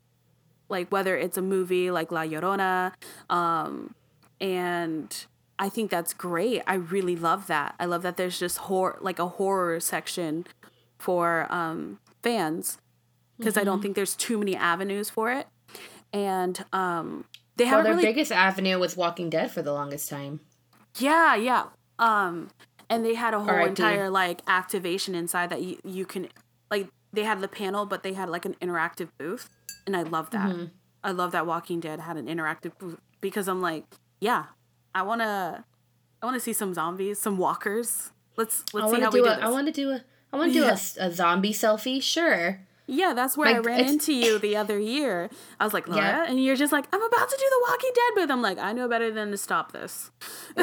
Speaker 1: like whether it's a movie like La Llorona, um, and I think that's great. I really love that. I love that there's just horror, like a horror section for um, fans, because I don't think there's too many avenues for it, and um, they
Speaker 2: Well,
Speaker 1: haven't
Speaker 2: their
Speaker 1: really
Speaker 2: biggest avenue was Walking Dead for the longest time.
Speaker 1: Yeah, yeah. Um, and they had a whole
Speaker 2: R.I.P..
Speaker 1: entire like activation inside that you you can like they had the panel, but they had like an interactive booth, and I love that.
Speaker 2: Mm-hmm.
Speaker 1: I love that Walking Dead had an interactive booth because I'm like, yeah, I wanna, I wanna see some zombies, some walkers. Let's let's
Speaker 2: I
Speaker 1: see how
Speaker 2: to
Speaker 1: we
Speaker 2: do
Speaker 1: do
Speaker 2: a.
Speaker 1: this.
Speaker 2: I want to do a. I want to do a
Speaker 1: Yeah.
Speaker 2: a, zombie selfie. Sure.
Speaker 1: yeah, that's where
Speaker 2: Like,
Speaker 1: I ran into you the other year. I was like, Laura,
Speaker 2: Yeah.
Speaker 1: and you're just like, I'm about to do the Walking Dead booth. I'm like, I know better than to stop this.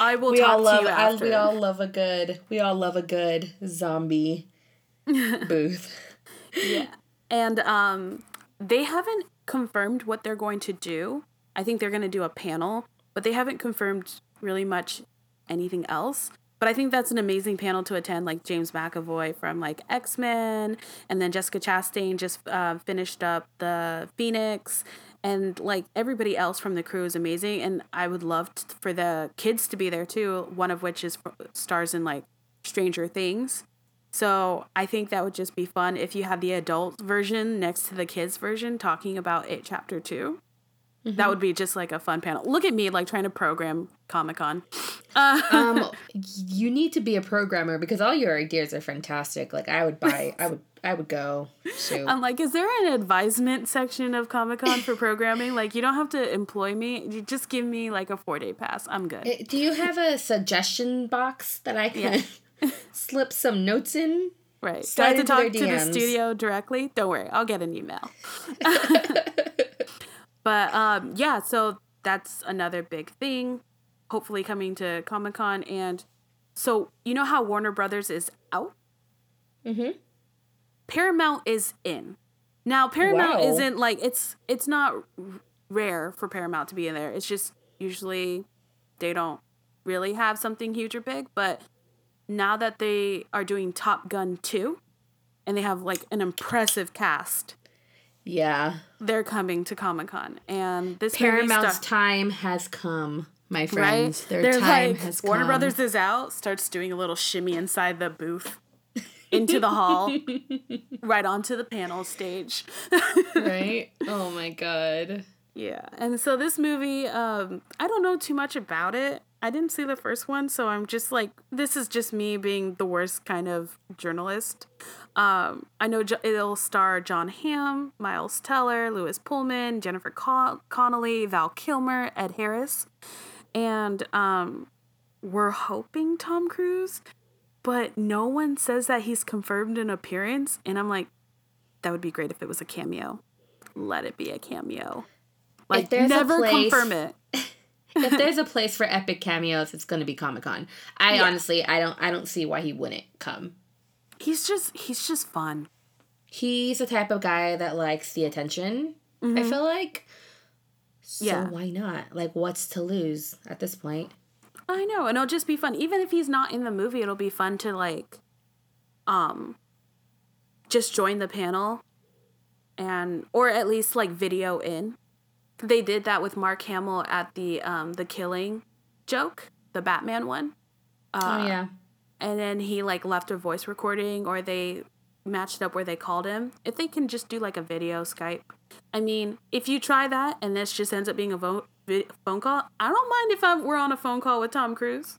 Speaker 1: I will
Speaker 2: we
Speaker 1: talk
Speaker 2: all love.
Speaker 1: to you
Speaker 2: I,
Speaker 1: after.
Speaker 2: we all love a good. We all love a good zombie booth.
Speaker 1: Yeah. And um they haven't confirmed what they're going to do. I think they're going to do a panel, but they haven't confirmed really much anything else. But I think that's an amazing panel to attend, like James McAvoy from like X Men, and then Jessica Chastain just uh, finished up the Phoenix, and like everybody else from the crew is amazing. And I would love for the kids to be there too. One of which is stars in like Stranger Things. So I think that would just be fun if you had the adult version next to the kids version talking about it chapter 2 That would be just like a fun panel. Look at me like trying to program Comic Con.
Speaker 2: Um, you need to be a programmer because all your ideas are fantastic. Like I would buy. I would. I would go. Shoot.
Speaker 1: I'm like, is there an advisement section of Comic Con for programming? Like, you don't have to employ me. You just give me like a four day pass. I'm good.
Speaker 2: Uh, Do you have a suggestion box that I can slip some notes in?
Speaker 1: right. Do I have to talk to the studio directly? Don't worry. I'll get an email. but um, yeah, so that's another big thing. Hopefully coming to Comic Con. And so, you know how Warner Brothers is out?
Speaker 2: Mm-hmm.
Speaker 1: Paramount is in. Now Paramount
Speaker 2: Wow.
Speaker 1: isn't like it's it's not rare for Paramount to be in there. It's just usually they don't really have something huge or big, but now that they are doing Top Gun 2 and they have like an impressive cast,
Speaker 2: Yeah.
Speaker 1: they're coming to Comic-Con and this
Speaker 2: Paramount's time has come, my
Speaker 1: right?
Speaker 2: friends. Their
Speaker 1: They're
Speaker 2: time
Speaker 1: like
Speaker 2: has
Speaker 1: Warner
Speaker 2: come.
Speaker 1: Brothers is out, starts doing a little shimmy inside the booth. into the hall, right onto the panel stage.
Speaker 2: right? Oh my god.
Speaker 1: Yeah. And so this movie, um, I don't know too much about it. I didn't see the first one, so I'm just like, this is just me being the worst kind of journalist. Um, I know it'll star Jon Hamm, Miles Teller, Lewis Pullman, Jennifer Con- Connelly, Val Kilmer, Ed Harris, and um, we're hoping Tom Cruise, but no one says that he's confirmed an appearance, and I'm like, that would be great if it was a cameo. Let it be a cameo. Like
Speaker 2: there's a
Speaker 1: never confirm it.
Speaker 2: If there's a place for epic cameos, it's gonna be Comic Con. I
Speaker 1: Yeah.
Speaker 2: honestly, I don't, I don't see why he wouldn't come.
Speaker 1: He's just he's just fun.
Speaker 2: He's the type of guy that likes the attention. I feel like. So
Speaker 1: Yeah.
Speaker 2: why not? Like, what's to lose at this point?
Speaker 1: I know, and it'll just be fun. Even if he's not in the movie, it'll be fun to like, um, just join the panel, and or at least like video in. They did that with Mark Hamill at the um the Killing joke, the Batman one,
Speaker 2: oh yeah,
Speaker 1: and then he like left a voice recording, or they matched up where they called him. If they can just do like a video Skype, I mean, if you try that and this just ends up being a vo- vi- phone call, I don't mind if I'm, we're on a phone call with Tom Cruise.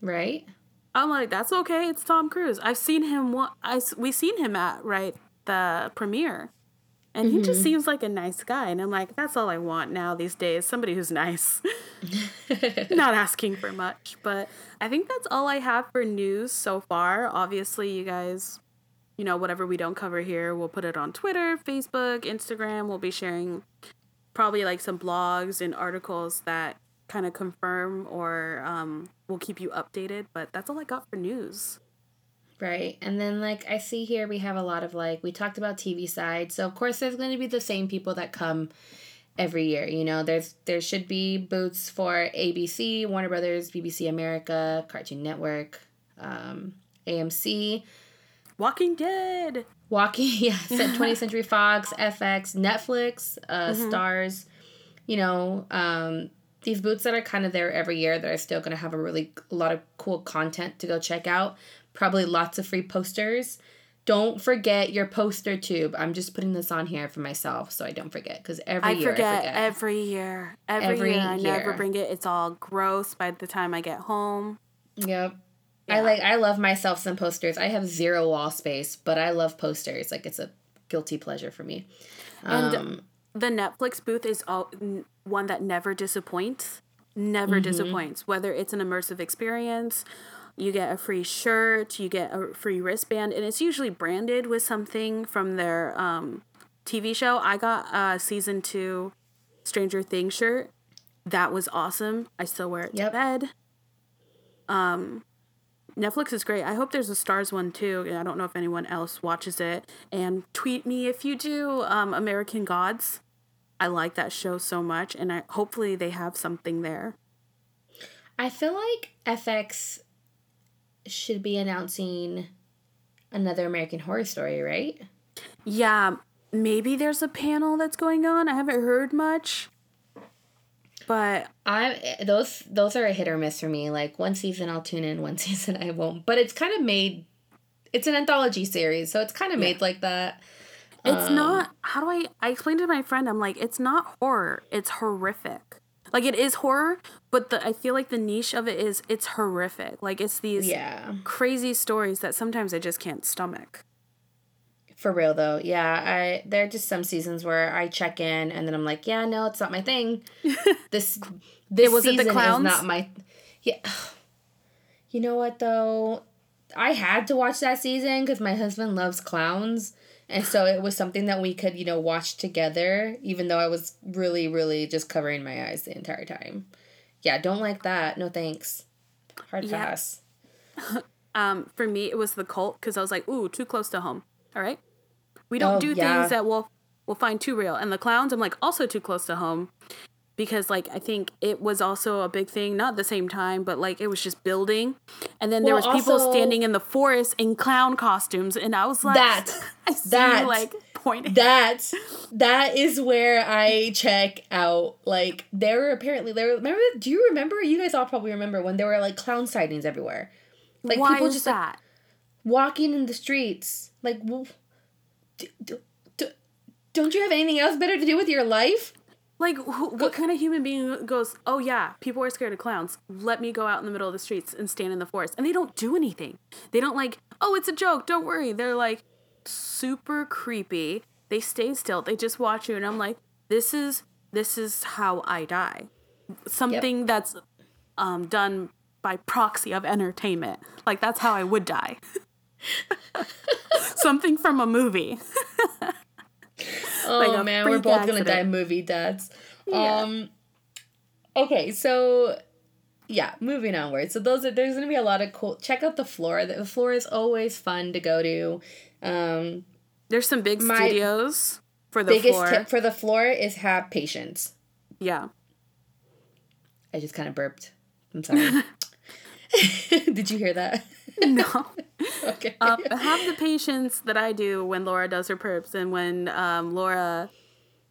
Speaker 2: right.
Speaker 1: I'm like, that's okay. It's Tom Cruise. I've seen him. I we seen him at right the premiere, and he just seems like a nice guy. And I'm like, that's all I want now these days. Somebody who's nice, not asking for much. But I think that's all I have for news so far. Obviously, you guys, you know, whatever we don't cover here, we'll put it on Twitter, Facebook, Instagram. We'll be sharing probably like some blogs and articles that kind of confirm or um, will keep you updated. But that's all I got for news.
Speaker 2: Right. And then like I see here we have a lot of like we talked about TV side. So of course there's going to be the same people that come every year, you know. There's there should be booths for ABC, Warner Brothers, BBC America, Cartoon Network, um, AMC,
Speaker 1: Walking Dead.
Speaker 2: Walking, yes, at 20th Century Fox, FX, Netflix, uh, Starz, you know, um, these booths that are kind of there every year that are still going to have a really a lot of cool content to go check out. Probably lots of free posters. Don't forget your poster tube. I'm just putting this on here for myself so I don't forget because every
Speaker 1: I
Speaker 2: year
Speaker 1: forget,
Speaker 2: I forget.
Speaker 1: every year. Every,
Speaker 2: Every
Speaker 1: year I never bring it. It's all gross by the time I get home.
Speaker 2: Yep. I like I love myself some posters. I have zero wall space, but I love posters. Like it's a guilty pleasure for me.
Speaker 1: And
Speaker 2: Um,
Speaker 1: the Netflix booth is all, n- one that never disappoints. Never disappoints. Whether it's an immersive experience, you get a free shirt, you get a free wristband, and it's usually branded with something from their um, TV show. I got a season two Stranger Things shirt. That was awesome. I still wear it
Speaker 2: Yep.
Speaker 1: to bed. Um, Netflix is great. I hope there's a Starz one too. I don't know if anyone else watches it. And tweet me if you do. Um, American Gods. I like that show so much, and I hopefully they have something there.
Speaker 2: I feel like FX should be announcing another American Horror Story, right?
Speaker 1: Yeah, maybe there's a panel that's going on. I haven't heard much, but
Speaker 2: I those those are a hit or miss for me. Like one season I'll tune in, one season I won't. But it's kind of made. It's an anthology series, so it's kind of made like that.
Speaker 1: it's
Speaker 2: Um,
Speaker 1: not. How do I? I explained to my friend. I'm like, it's not horror. It's horrific. Like it is horror, but the I feel like the niche of it is it's horrific. Like it's these
Speaker 2: Yeah,
Speaker 1: crazy stories that sometimes I just can't stomach.
Speaker 2: for real though. Yeah, I there are just some seasons where I check in and then I'm like, yeah, no, it's not my thing. This this
Speaker 1: was it the
Speaker 2: season
Speaker 1: clowns?
Speaker 2: is not my. Yeah, you know what though, I had to watch that season because my husband loves clowns. And so it was something that we could, you know, watch together, even though I was really, really just covering my eyes the entire time. Yeah, don't like that. No thanks. Hard
Speaker 1: Yeah.
Speaker 2: pass.
Speaker 1: Um, for me, it was the cult because I was like, ooh, too close to home. All right, we don't
Speaker 2: Oh,
Speaker 1: do
Speaker 2: yeah.
Speaker 1: things that we'll we'll find too real. And the clowns, I'm like, also too close to home because like I think it was also a big thing, not the same time, but like it was just building, and then there
Speaker 2: Well,
Speaker 1: was people standing in the forest in clown costumes, and I was like,
Speaker 2: That-
Speaker 1: I see
Speaker 2: that-
Speaker 1: you like pointing.
Speaker 2: That that is where I check out. Like there were apparently there. Remember? Do you remember? You guys all probably remember when there were like clown sightings everywhere. Like
Speaker 1: Why
Speaker 2: people just like
Speaker 1: that?
Speaker 2: walking in the streets. Like, w- d- d- d- don't you have anything else better to do with your life?
Speaker 1: Like, who, what kind of human being goes, oh yeah, people are scared of clowns. Let me go out in the middle of the streets and stand in the forest. And they don't do anything. They don't like, oh, it's a joke, don't worry. They're like super creepy. They stay still. They just watch you. And I'm like, this is, this is how I die. Something that's um, done by proxy of entertainment. Like, that's how I would die. Something from a movie.
Speaker 2: Oh
Speaker 1: Like
Speaker 2: man, we're both gonna die movie dads.
Speaker 1: Yeah.
Speaker 2: Um Okay, so yeah, moving onward. So those are there's gonna be a lot of cool check out the floor. The floor is always fun to go to. Um
Speaker 1: There's some big studios for the floor.
Speaker 2: biggest
Speaker 1: floor.
Speaker 2: tip for the floor is have patience.
Speaker 1: yeah.
Speaker 2: I just kind of burped. I'm sorry. Did you hear that?
Speaker 1: No.
Speaker 2: okay.
Speaker 1: um, have the patience that I do when Laura does her perps and when um, Laura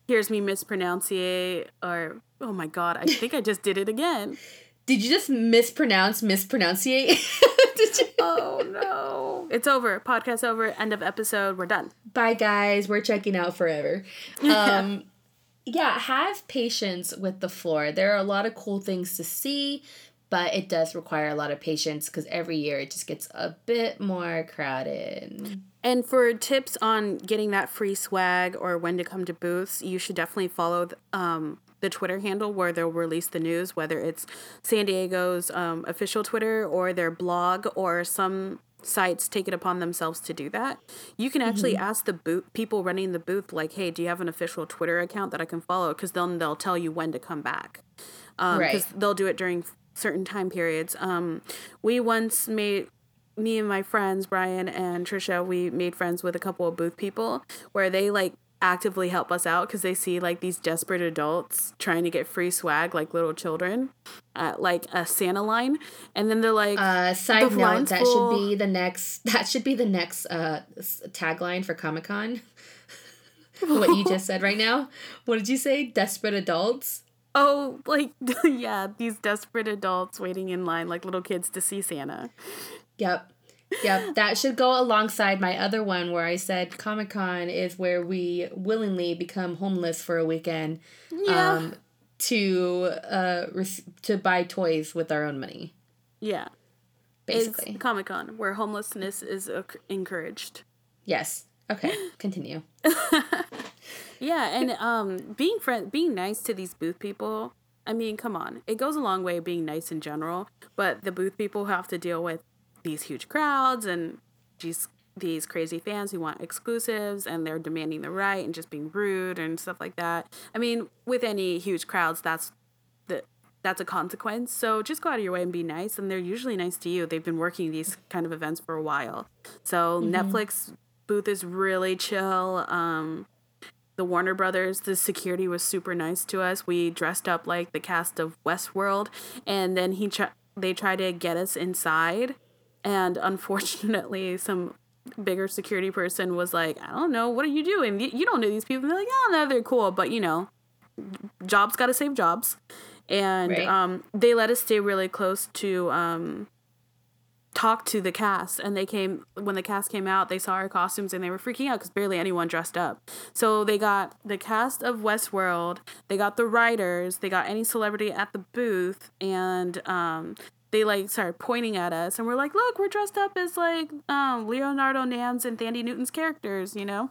Speaker 1: hears me mispronounce or oh my god, I think I just did it again.
Speaker 2: Did you just mispronounce mispronunciate? Did you?
Speaker 1: Oh no. It's over. Podcast over. End of episode. We're done.
Speaker 2: Bye guys, we're checking out forever. Um yeah, have patience with the floor. There are a lot of cool things to see, but it does require a lot of patience because every year it just gets a bit more crowded.
Speaker 1: And for tips on getting that free swag or when to come to booths, you should definitely follow um, the Twitter handle where they'll release the news, whether it's San Diego's um, official Twitter or their blog, or some sites take it upon themselves to do that. You can actually ask the booth people running the booth, like, "Hey, do you have an official Twitter account that I can follow?" Because then they'll tell you when to come back. Um,
Speaker 2: Right.
Speaker 1: Because they'll do it during certain time periods. Um, we once made me and my friends Brian and Trisha, we made friends with a couple of booth people where they like actively help us out because they see like these desperate adults trying to get free swag like little children at like a Santa line, and then they're like,
Speaker 2: Uh side note, that
Speaker 1: full.
Speaker 2: should be the next that should be the next uh tagline for Comic-Con. what you just said right now. What did you say? Desperate adults?
Speaker 1: "Oh, like yeah, these desperate adults waiting in line like little kids to see Santa."
Speaker 2: Yep. Yep. That should go alongside my other one where I said Comic Con is where we willingly become homeless for a weekend
Speaker 1: Yeah,
Speaker 2: um, to uh, rec- to buy toys with our own money,
Speaker 1: yeah.
Speaker 2: basically.
Speaker 1: Comic Con where homelessness is uh, encouraged.
Speaker 2: yes. Okay. Continue.
Speaker 1: Yeah, and um, being friend, being nice to these booth people. I mean, come on, it goes a long way being nice in general. But the booth people have to deal with these huge crowds and these these crazy fans who want exclusives and they're demanding the right and just being rude and stuff like that. I mean, with any huge crowds, that's the that's a consequence. So just go out of your way and be nice. And they're usually nice to you. They've been working these kind of events for a while. So Netflix booth is really chill. Um, the Warner Brothers, the security was super nice to us. We dressed up like the cast of Westworld, and then he tr- they tried to get us inside, and unfortunately, some bigger security person was like, "I don't know, what are you doing? You, don't know these people." And they're like, "Oh, no, they're cool, but you know, jobs got to save jobs," and
Speaker 2: Right.
Speaker 1: um, they let us stay really close to um, talk to the cast and they came when the cast came out they saw our costumes and they were freaking out because barely anyone dressed up. So they got the cast of westworld they got the writers they got any celebrity at the booth and um they like started pointing at us and we're like look we're dressed up as like um leonardo nam's and thandie newton's characters you know?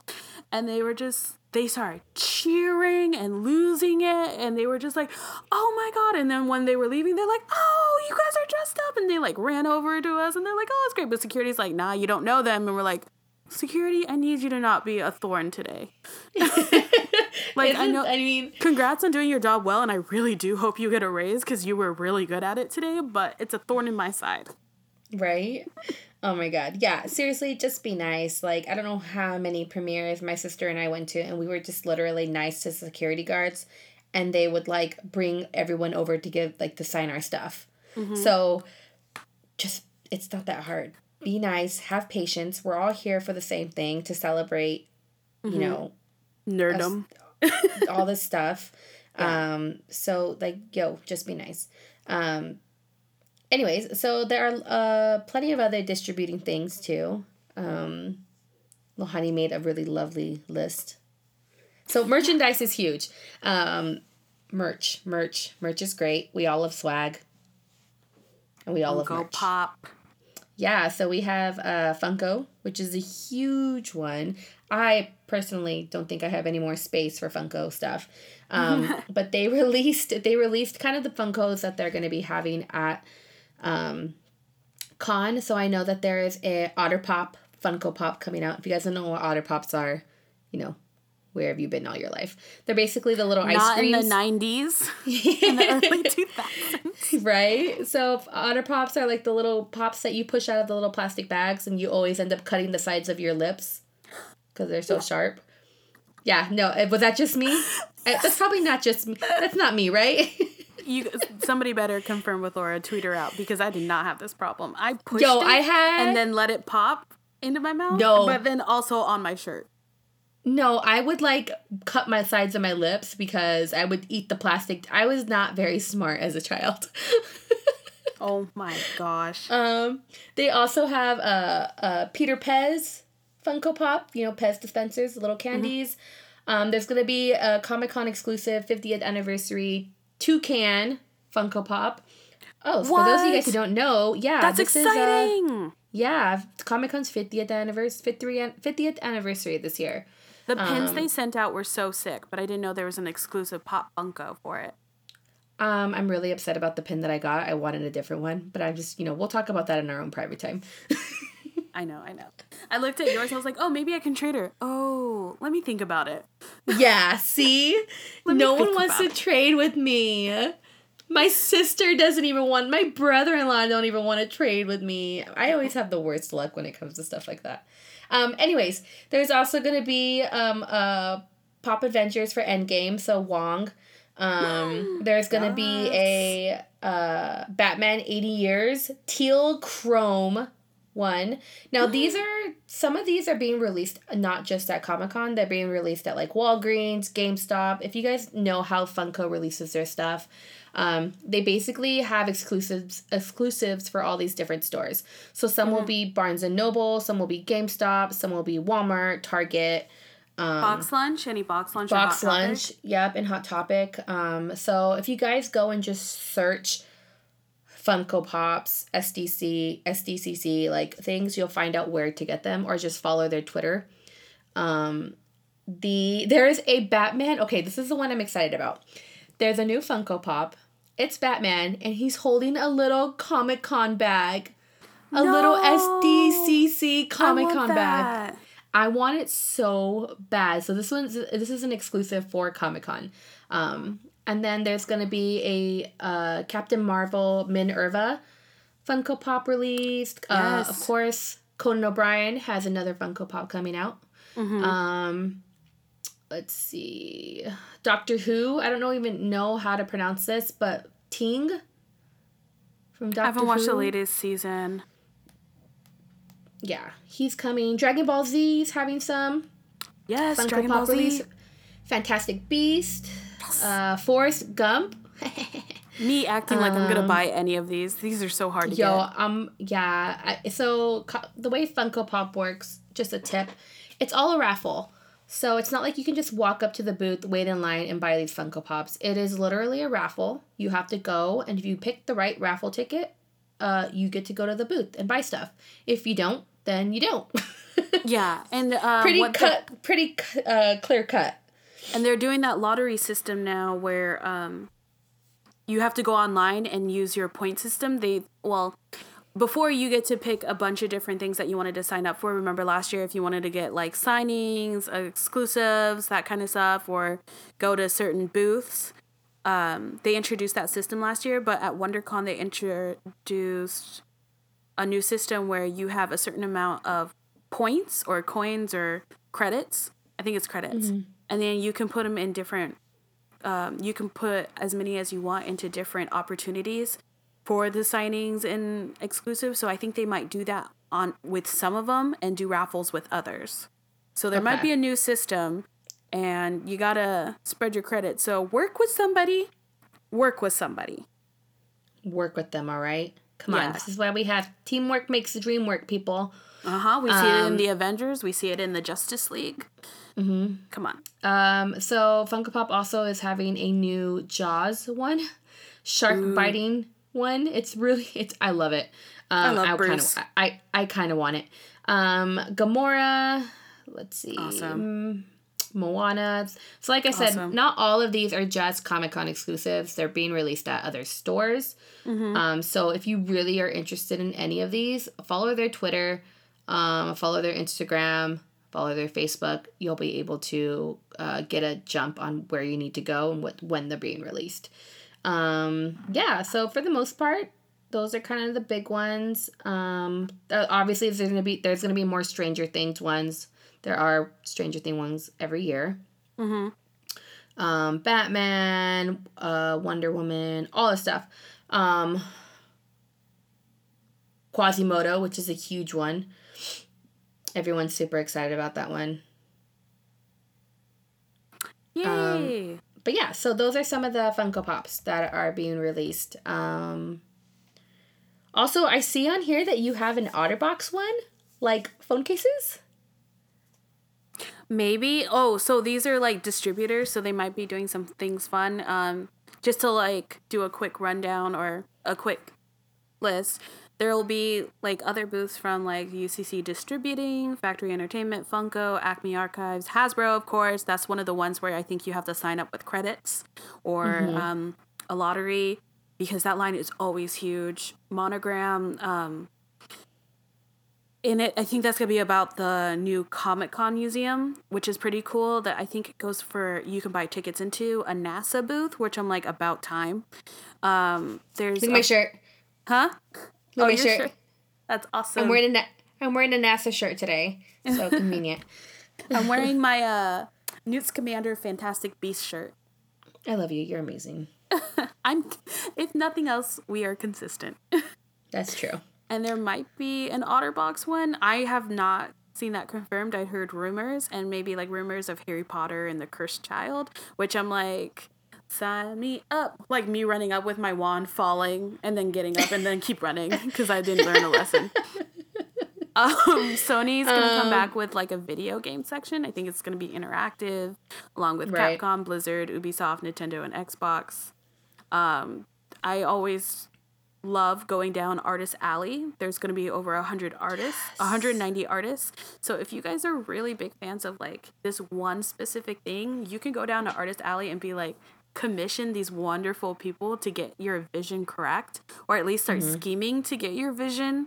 Speaker 1: And they were just they started cheering and losing it and they were just like oh my god. And then when they were leaving they're like oh you guys are dressed up. And they like ran over to us and they're like oh it's great. But security's like nah you don't know them. And we're like security i need you to not be a thorn today. Like i
Speaker 2: Isn't-
Speaker 1: know
Speaker 2: I mean,
Speaker 1: congrats on doing your job well and i really do hope you get a raise because you were really good at it today but it's a thorn in my side.
Speaker 2: Right? Oh my god. Yeah, seriously, just be nice. Like, I don't know how many premieres my sister and I went to, and we were just literally nice to security guards, and they would like bring everyone over to give like to sign our stuff. So just it's not that hard. Be nice, have patience. We're all here for the same thing to celebrate, you know,
Speaker 1: nerdum
Speaker 2: all this stuff. Um, so like, yo, just be nice. Um, anyways, so there are uh plenty of other distributing things too. Um, Lohani made a really lovely list. So merchandise is huge. Um, merch, merch, merch is great. We all love swag. And we all love
Speaker 1: Go
Speaker 2: merch.
Speaker 1: pop.
Speaker 2: Yeah, so we have uh, Funko, which is a huge one. I personally don't think I have any more space for Funko stuff, um, but they released they released kind of the Funkos that they're going to be having at um, con. So I know that there is a Otter Pop Funko Pop coming out. If you guys don't know what Otter Pops are, you know where have you been all your life? They're basically the little ice
Speaker 1: Not in the 90s, in the early 2000s.
Speaker 2: right? So otter pops are like the little pops that you push out of the little plastic bags, and you always end up cutting the sides of your lips because they're so sharp. Yeah, no, uh, was that just me? Uh, That's probably not just me. That's not me, right?
Speaker 1: You, somebody better confirm with Laura, tweet her out because I did not have this problem. I pushed
Speaker 2: Yo,
Speaker 1: it
Speaker 2: I had-
Speaker 1: and then let it pop into my mouth.
Speaker 2: No.
Speaker 1: but then also on my shirt.
Speaker 2: no, I would like cut my sides of my lips because I would eat the plastic. I was not very smart as a child.
Speaker 1: Oh my gosh.
Speaker 2: Um, they also have uh, uh, Peter Pez Funko Pop, you know, Pez dispensers, little candies. Um, there's going to be a Comic Con exclusive 50th anniversary Toucan Funko Pop. Oh, so for those of you guys who don't know, yeah,
Speaker 1: That's
Speaker 2: this is uh,
Speaker 1: exciting.
Speaker 2: yeah, Comic Con's 50th anniversary, 50th anniversary this year.
Speaker 1: the pins
Speaker 2: um,
Speaker 1: they sent out were so sick, but I didn't know there was an exclusive pop Funko for it.
Speaker 2: Um, I'm really upset about the pin that I got. I wanted a different one, but I'm just, you know, we'll talk about that in our own private time.
Speaker 1: I know, I know. I looked at yours. I was like, oh, maybe I can trade her. Oh, let me think about it.
Speaker 2: Yeah, see? no one wants to
Speaker 1: it.
Speaker 2: trade with me. My sister doesn't even want my brother-in-law don't even want to trade with me. I always have the worst luck when it comes to stuff like that. Um anyways, there's also going to be um uh Pop Adventures for Endgame, so Wong. Um there's going to be a uh Batman 80 years teal chrome one. Now these are some of these are being released not just at Comic Con. They're being released at like Walgreens, GameStop. If you guys know how Funko releases their stuff, um, they basically have exclusives exclusives for all these different stores. So some will be Barnes and Noble, some will be GameStop, some will be Walmart, Target.
Speaker 1: box lunch? Any box lunch?
Speaker 2: Um, Box
Speaker 1: Hot Topic?
Speaker 2: Lunch, yep, and Hot Topic. Um, so if you guys go and just search Funko Pops, SDC, SDCC, like things, you'll find out where to get them, or just follow their Twitter. Um, the there is a Batman. Okay, this is the one I'm excited about. There's a new Funko Pop. It's Batman, and he's holding a little Comic Con bag, a little
Speaker 1: No!
Speaker 2: SDCC Comic Con bag. I want it so bad. So this one's this is an exclusive for Comic Con. Um, and then there's gonna be a uh, Captain Marvel Minn-Erva Funko Pop released. Uh, of course, Conan O'Brien has another Funko Pop coming out.
Speaker 1: Mm-hmm.
Speaker 2: Um, let's see, Doctor Who. I don't know even know how to pronounce this, but Ting from Doctor Who.
Speaker 1: I haven't watched the latest season.
Speaker 2: Yeah, he's coming. Dragon Ball Z is having some.
Speaker 1: Yes,
Speaker 2: Funko
Speaker 1: Dragon
Speaker 2: Pop
Speaker 1: Ball Z.
Speaker 2: release. Fantastic Beast. Uh, Forrest Gump.
Speaker 1: Me acting like I'm gonna buy any of these. These are so hard to
Speaker 2: Um, Yo,
Speaker 1: get.
Speaker 2: um, yeah. I, so co- the way Funko Pop works, just a tip, it's all a raffle. So it's not like you can just walk up to the booth, wait in line, and buy these Funko Pops. It is literally a raffle. You have to go, and if you pick the right raffle ticket, uh, you get to go to the booth and buy stuff. If you don't, then you don't.
Speaker 1: Yeah, and uh,
Speaker 2: pretty
Speaker 1: what the-
Speaker 2: cut, pretty uh, clear cut.
Speaker 1: And they're doing that lottery system now where um, you have to go online and use your point system. They well, before you get to pick a bunch of different things that you wanted to sign up for. Remember last year, if you wanted to get like signings, exclusives, that kind of stuff, or go to certain booths, um, they introduced that system last year. But at WonderCon, they introduced a new system where you have a certain amount of points or coins or credits. I think it's credits, and then you can put them in different. Um, you can put as many as you want into different opportunities for the signings and exclusives. So I think they might do that on with some of them and do raffles with others. So there might be a new system, and you gotta spread your credit. So work with somebody. Work with somebody.
Speaker 2: Work with them, all right? Come on.
Speaker 1: Yeah.
Speaker 2: This is why we have teamwork makes the dream work, people.
Speaker 1: Uh huh. We see it in
Speaker 2: Um,
Speaker 1: the Avengers. We see it in the Justice League. Mm-hmm. Come on.
Speaker 2: Um, so Funko Pop also is having a new Jaws one, shark biting one. It's really it's I love it. Um,
Speaker 1: love
Speaker 2: I
Speaker 1: Bruce.
Speaker 2: Kind of, I I kind of want it. Um, Gamora. Let's see.
Speaker 1: Awesome.
Speaker 2: Moana. So like I said,
Speaker 1: Awesome.
Speaker 2: not all of these are just Comic Con exclusives. They're being released at other stores.
Speaker 1: Mm-hmm.
Speaker 2: Um, so if you really are interested in any of these, follow their Twitter, um, follow their Instagram, follow their Facebook. You'll be able to uh, get a jump on where you need to go and what when they're being released. Um, yeah. So for the most part, those are kind of the big ones. Um, uh, obviously, there's gonna be there's gonna be more Stranger Things ones. There are Stranger Things ones every year.
Speaker 1: Mm-hmm.
Speaker 2: Um, Batman, uh, Wonder Woman, all this stuff. Um, Quasimodo, which is a huge one. Everyone's super excited about that one.
Speaker 1: Yay!
Speaker 2: But yeah, so those are some of the Funko Pops that are being released. Um, also, I see on here that you have an OtterBox one, like phone cases.
Speaker 1: Maybe. Oh, so these are like distributors, so they might be doing some things fun. Um, just to like do a quick rundown or a quick list. There will be like other booths from like UCC Distributing, Factory Entertainment, Funko, Acme Archives, Hasbro, of course. That's one of the ones where I think you have to sign up with credits or um, a lottery because that line is always huge. Monogram, um, in it, I think that's gonna be about the new Comic Con museum, which is pretty cool. That I think it goes for you can buy tickets into a NASA booth, which I'm like about time. Um, there's
Speaker 2: Look at
Speaker 1: a-
Speaker 2: my shirt.
Speaker 1: huh?
Speaker 2: Look at my
Speaker 1: your
Speaker 2: shirt.
Speaker 1: shirt. That's awesome.
Speaker 2: I'm wearing a Na- I'm wearing a NASA shirt today. So convenient.
Speaker 1: I'm wearing my uh, Newt's Commander Fantastic Beast shirt.
Speaker 2: I love you. You're amazing.
Speaker 1: I'm, if nothing else, we are consistent.
Speaker 2: That's true.
Speaker 1: And there might be an OtterBox one. I have not seen that confirmed. I heard rumors and maybe like rumors of Harry Potter and the Cursed Child, which I'm like, sign me up. Like me running up with my wand, falling, and then getting up and then keep running because I didn't learn a lesson. Um, Sony's gonna come
Speaker 2: Um,
Speaker 1: back with like a video game section. I think it's gonna be interactive, along with
Speaker 2: Right.
Speaker 1: Capcom, Blizzard, Ubisoft, Nintendo, and Xbox. Um, I always love going down Artist Alley. There's going to be over 100 artists, 190 artists. So if you guys are really big fans of like this one specific thing, you can go down to Artist Alley and be like commission these wonderful people to get your vision correct or at least start scheming to get your vision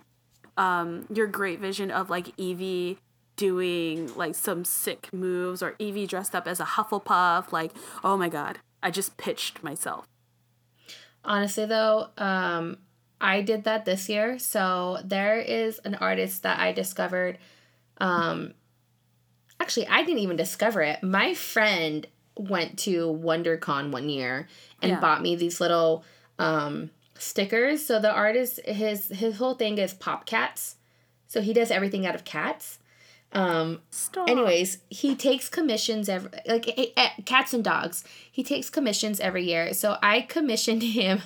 Speaker 1: um your great vision of like Evie doing like some sick moves or Evie dressed up as a Hufflepuff like oh my god I just pitched myself
Speaker 2: Honestly, though, um, I did that this year. So there is an artist that I discovered. Um, actually, I didn't even discover it. My friend went to WonderCon one year and
Speaker 1: Yeah.
Speaker 2: bought me these little um, stickers. So the artist, his his whole thing is pop cats. So he does everything out of cats. Um,
Speaker 1: Stop.
Speaker 2: Anyways, he takes commissions every like eh, eh, cats and dogs. He takes commissions every year. So I commissioned him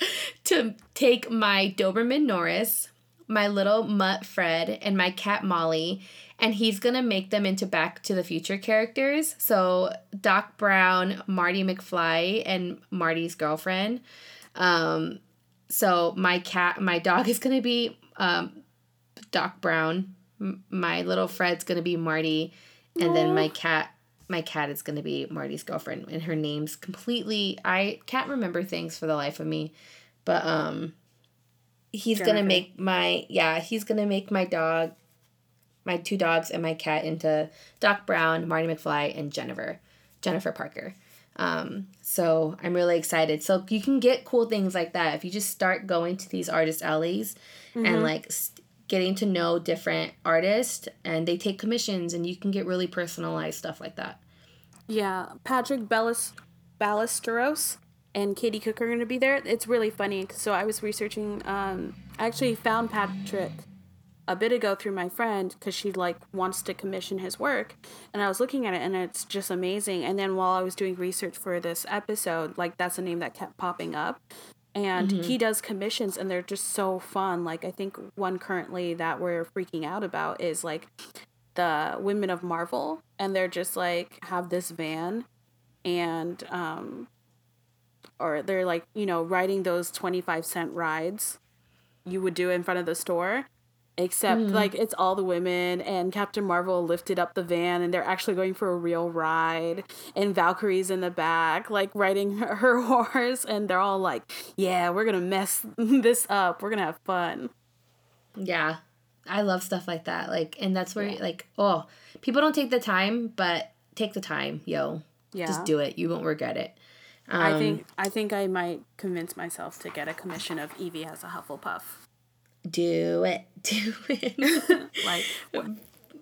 Speaker 2: to take my Doberman Norris, my little mutt Fred, and my cat Molly, and he's gonna make them into Back to the Future characters. So Doc Brown, Marty McFly, and Marty's girlfriend. Um, so my cat, my dog is gonna be um, Doc Brown. M- my little Fred's gonna be Marty, and then my cat, my cat is gonna be Marty's girlfriend, and her name's completely. I can't remember things for the life of me, but um, he's gonna make my yeah, he's gonna make my dog, my two dogs and my cat into Doc Brown, Marty McFly, and Jennifer, Jennifer Parker. Um, so I'm really excited. So you can get cool things like that if you just start going to these artist alleys and like getting to know different artists, and they take commissions, and you can get really personalized stuff like that.
Speaker 1: Yeah, Patrick Ballas- Ballesteros and Katie Cook are going to be there. It's really funny. So I was researching. Um, I actually found Patrick a bit ago through my friend because she like wants to commission his work, and I was looking at it and it's just amazing. And then while I was doing research for this episode, like that's a name that kept popping up. And he does commissions and they're just so fun. Like i think one currently that we're freaking out about is like the women of marvel and they're just like have this van and um or they're like you know riding those 25 cent rides you would do in front of the store except like it's all the women and captain marvel lifted up the van and they're actually going for a real ride and valkyrie's in the back like riding her, her horse and they're all like yeah we're gonna mess this up we're gonna have fun
Speaker 2: Yeah. I love stuff like that. Like and that's where like oh, people don't take the time, but take the time, yo.
Speaker 1: yeah
Speaker 2: Just do it. You won't regret it.
Speaker 1: i
Speaker 2: Um,
Speaker 1: think i think i might convince myself to get a commission of evie as a hufflepuff
Speaker 2: Do it. Do it.
Speaker 1: like what-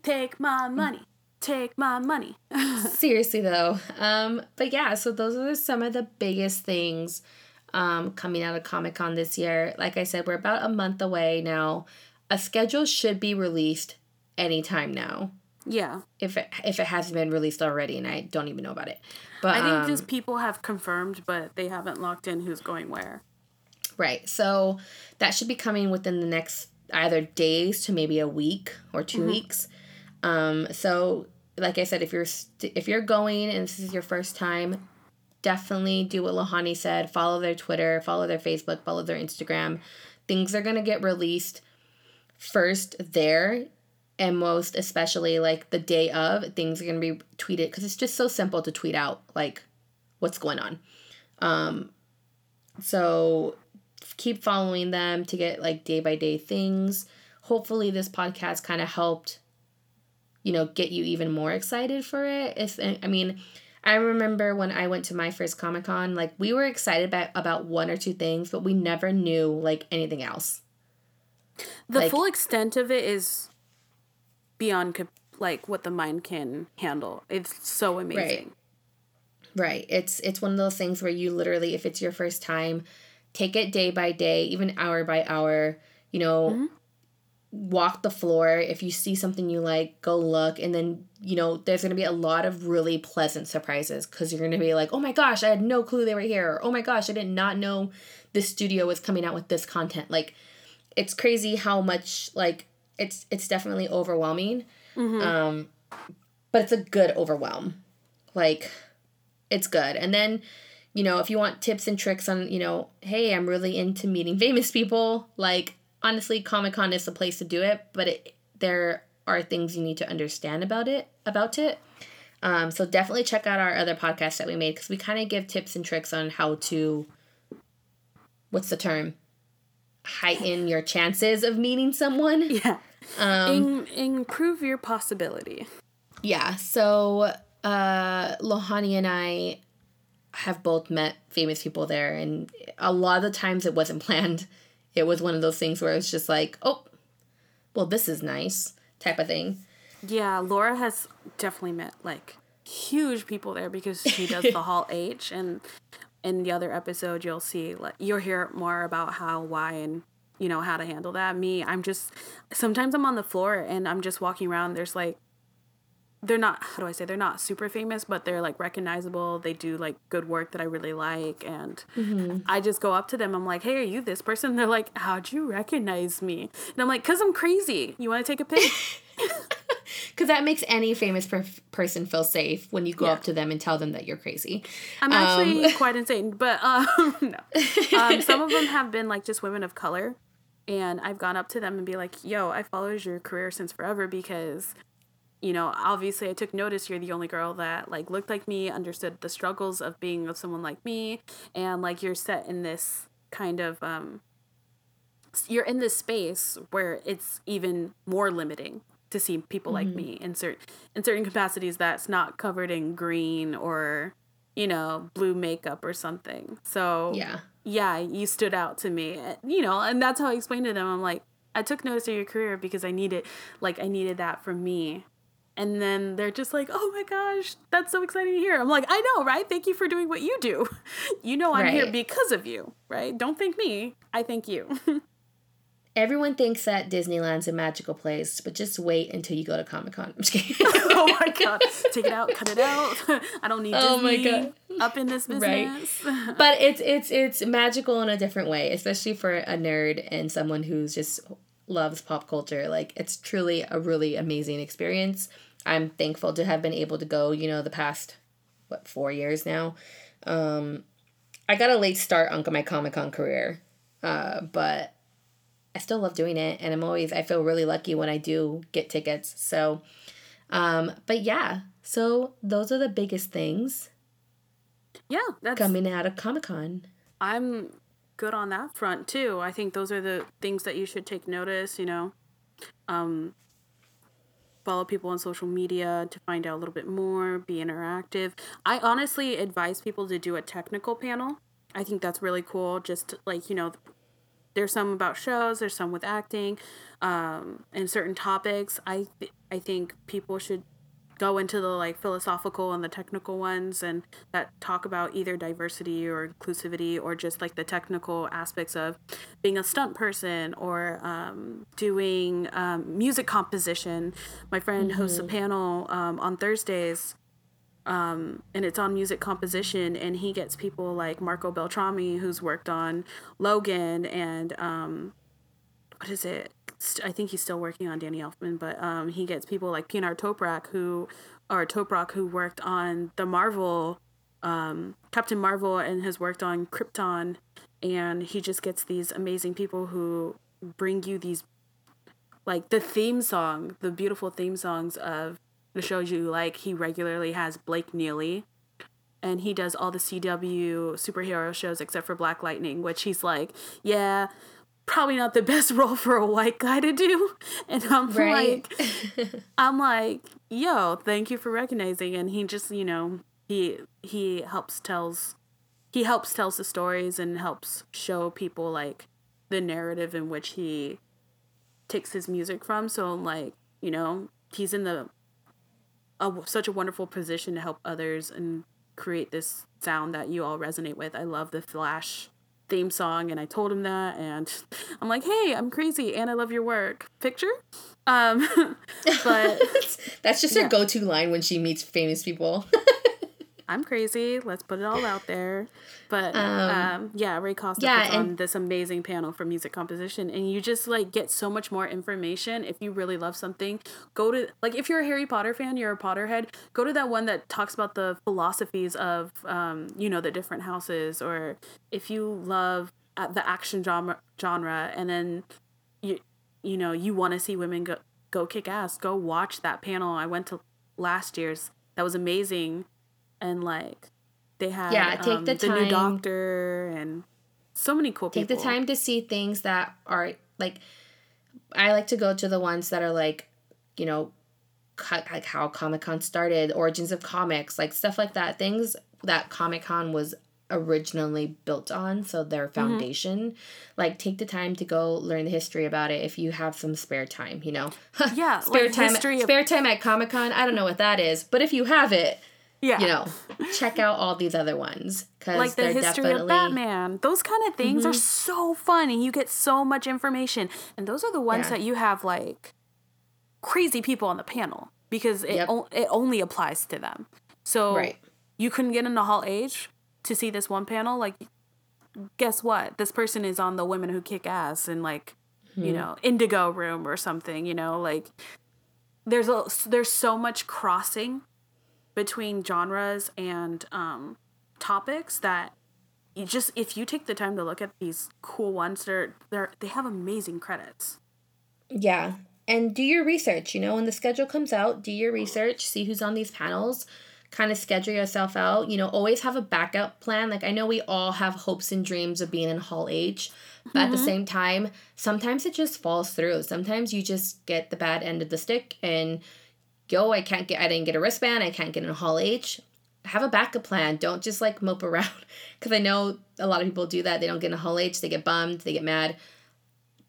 Speaker 1: take my money take my money
Speaker 2: Seriously though. Um, but yeah, so those are some of the biggest things um, coming out of Comic Con this year. Like I said, we're about a month away now. A schedule should be released anytime now.
Speaker 1: yeah
Speaker 2: If it if it hasn't been released already, and I don't even know about it. But
Speaker 1: i think
Speaker 2: um,
Speaker 1: just people have confirmed but they haven't locked in who's going where
Speaker 2: Right. So that should be coming within the next either days to maybe a week or 2 weeks. Um, so like I said, if you're st- if you're going and this is your first time, definitely do what Lohani said. Follow their Twitter, follow their Facebook, follow their Instagram. Things are gonna get released first there, and most especially like the day of. Things are gonna be tweeted because it's just so simple to tweet out like what's going on. Um, so keep following them to get like day by day things. Hopefully, this podcast kind of helped, you know, get you even more excited for it. If eh, I mean, I remember when I went to my first Comic Con, like we were excited about about one or two things, but we never knew like anything else.
Speaker 1: the
Speaker 2: Like-
Speaker 1: full extent of it is beyond like what the mind can handle it's so amazing
Speaker 2: Right. Right. It's it's one of those things where you literally, if it's your first time, take it day by day, even hour by hour. You know, walk the floor. If you see something you like, go look, and then you know there's gonna be a lot of really pleasant surprises because you're gonna be like, oh my gosh, I had no clue they were here. Or, oh my gosh, I did not know this studio was coming out with this content. Like, it's crazy how much like it's it's definitely overwhelming. Um, but it's a good overwhelm. Like it's good. And then, you know, if you want tips and tricks on, you know, hey, I'm really into meeting famous people, like honestly, Comic Con is the place to do it, but it, there are things you need to understand about it, about it. Um, so definitely check out our other podcast that we made because we kind of give tips and tricks on how to, what's the term? Heighten your chances of meeting someone.
Speaker 1: yeah
Speaker 2: Um,
Speaker 1: In- improve your possibility
Speaker 2: Yeah, so uh Lohani and I have both met famous people there and a lot of the times it wasn't planned. It was one of those things where it's just like, "Oh, well this is nice." type of thing.
Speaker 1: Yeah, Laura has definitely met like huge people there because she does the Hall H, and in the other episode you'll see like you'll hear more about how, why, and you know how to handle that. Me, I'm just sometimes I'm on the floor and I'm just walking around. There's like they're not how do I say they're not super famous, but they're like recognizable. They do like good work that I really like, and I just go up to them. I'm like, "Hey, are you this person?" they're like, "How'd you recognize me?" And I'm like, "Cause I'm crazy. You want to take a pic?"
Speaker 2: Because that makes any famous per- person feel safe when you go
Speaker 1: Yeah.
Speaker 2: up to them and tell them that you're crazy.
Speaker 1: I'm actually quite insane, but um, no. Um, some of them have been like just women of color, and I've gone up to them and be like, "Yo, I followed your career since forever because, you know, obviously I took notice you're the only girl that like looked like me, understood the struggles of being with someone like me, and like you're set in this kind of um, you're in this space where it's even more limiting to see people like me in certain in certain capacities that's not covered in green or you know blue makeup or something. So
Speaker 2: Yeah.
Speaker 1: yeah you stood out to me Uh, you know and that's how i explained to them. I'm like i took notice of your career because i needed like i needed that for me and then they're just like oh my gosh that's so exciting to hear i'm like i know right thank you for doing what you do you know i'm here because of you right don't thank me i thank you
Speaker 2: Everyone thinks that Disneyland's a magical place, but just wait until you go to Comic Con. I'm just kidding.
Speaker 1: oh my god. Take it out, cut it out. I don't need
Speaker 2: Oh my
Speaker 1: Disney
Speaker 2: God.
Speaker 1: up in this
Speaker 2: Right.
Speaker 1: business.
Speaker 2: but it's it's it's magical in a different way, especially for a nerd and someone who's just loves pop culture. Like it's truly a really amazing experience. I'm thankful to have been able to go, you know, the past what, 4 years now. Um I got a late start on my Comic-Con career. Uh but I still love doing it and I'm always I feel really lucky when I do get tickets. So um but yeah, so those are the biggest things
Speaker 1: yeah, that's
Speaker 2: coming out of Comic-Con.
Speaker 1: I'm good on that front too. I think those are the things that you should take notice, you know. Um follow people on social media to find out a little bit more, be interactive. I honestly advise people to do a technical panel. I think that's really cool just like, you know, there's some about shows, there's some with acting, um and certain topics. I th- I think people should go into the like philosophical and the technical ones and that talk about either diversity or inclusivity or just like the technical aspects of being a stunt person or um, doing um, music composition my friend hosts a panel um, on thursdays um, and it's on music composition and he gets people like marco beltrami who's worked on logan and um, what is it? I think he's still working on Danny Elfman, but um, he gets people like Pinar Toprak who, or Toprak who worked on the Marvel, um, Captain Marvel, and has worked on Krypton, and he just gets these amazing people who bring you these, like the theme song, the beautiful theme songs of the shows you like. He regularly has Blake Neely. And he does all the CW superhero shows except for Black Lightning, which he's like, yeah, probably not the best role for a white guy to do. And I'm
Speaker 2: Right.
Speaker 1: like, I'm like, yo, thank you for recognizing. And he just, you know, he he helps tells he helps tells the stories and helps show people like the narrative in which he takes his music from. So like, you know, he's in the a, such a wonderful position to help others and create this sound that you all resonate with. I love the Flash theme song and I told him that and I'm like, "Hey, I'm crazy and I love your work." Picture? Um but
Speaker 2: That's just
Speaker 1: Yeah.
Speaker 2: her go-to line when she meets famous people.
Speaker 1: I'm crazy. Let's put it all out there. But um, yeah, Ray Costa
Speaker 2: yeah,
Speaker 1: puts on this amazing panel for music composition, and you just like get so much more information if you really love something. Go to like if you're a Harry Potter fan, you're a Potterhead. Go to that one that talks about the philosophies of um, you know the different houses, or if you love uh, the action genre, genre, and then you you know you want to see women go go kick ass. Go watch that panel. I went to last year's. That was amazing and like they had
Speaker 2: Yeah, take
Speaker 1: um,
Speaker 2: the
Speaker 1: the new
Speaker 2: time-
Speaker 1: doctor and so many cool people.
Speaker 2: Take
Speaker 1: people.
Speaker 2: the time to see things that are like I like to go to the ones that are like, you know, like how Comic-Con started, origins of comics, like stuff like that. Things that Comic-Con was originally built on, so
Speaker 1: Mm-hmm.
Speaker 2: their foundation. Like take the time to go learn the history about it if you have some spare time, you know.
Speaker 1: Yeah,
Speaker 2: spare
Speaker 1: like
Speaker 2: time
Speaker 1: history of-
Speaker 2: spare time at Comic-Con, I don't know what that is, but if you have it,
Speaker 1: Yeah,
Speaker 2: you know, check out all these other ones cuz
Speaker 1: like the history
Speaker 2: definitely
Speaker 1: of Batman. Those kind of things
Speaker 2: Mm-hmm.
Speaker 1: are so fun, and you get so much information. And those are the ones
Speaker 2: Yeah.
Speaker 1: that you have like crazy people on the panel because it
Speaker 2: Yep.
Speaker 1: o- it only applies to them. So
Speaker 2: Right.
Speaker 1: you couldn't get into Hall H to see this one panel. Like, guess what? This person is on the Women Who Kick Ass and like
Speaker 2: Hmm.
Speaker 1: you know Indigo Room or something. You know, like there's a there's so much crossing between genres and um, topics that you just if you take the time to look at these cool ones, they're they're they have amazing credits.
Speaker 2: Yeah. And do your research, you know, when the schedule comes out, do your research, see who's on these panels, kind of schedule yourself out, you know, always have a backup plan. Like I know we all have hopes and dreams of being in Hall H, but at the same time, sometimes it just falls through. Sometimes you just get the bad end of the stick and yo, I can't get I didn't get a wristband, I can't get in Hall H. Have a backup plan. Don't just like mope around. Because I know a lot of people do that. They don't get in Hall H, they get bummed, they get mad.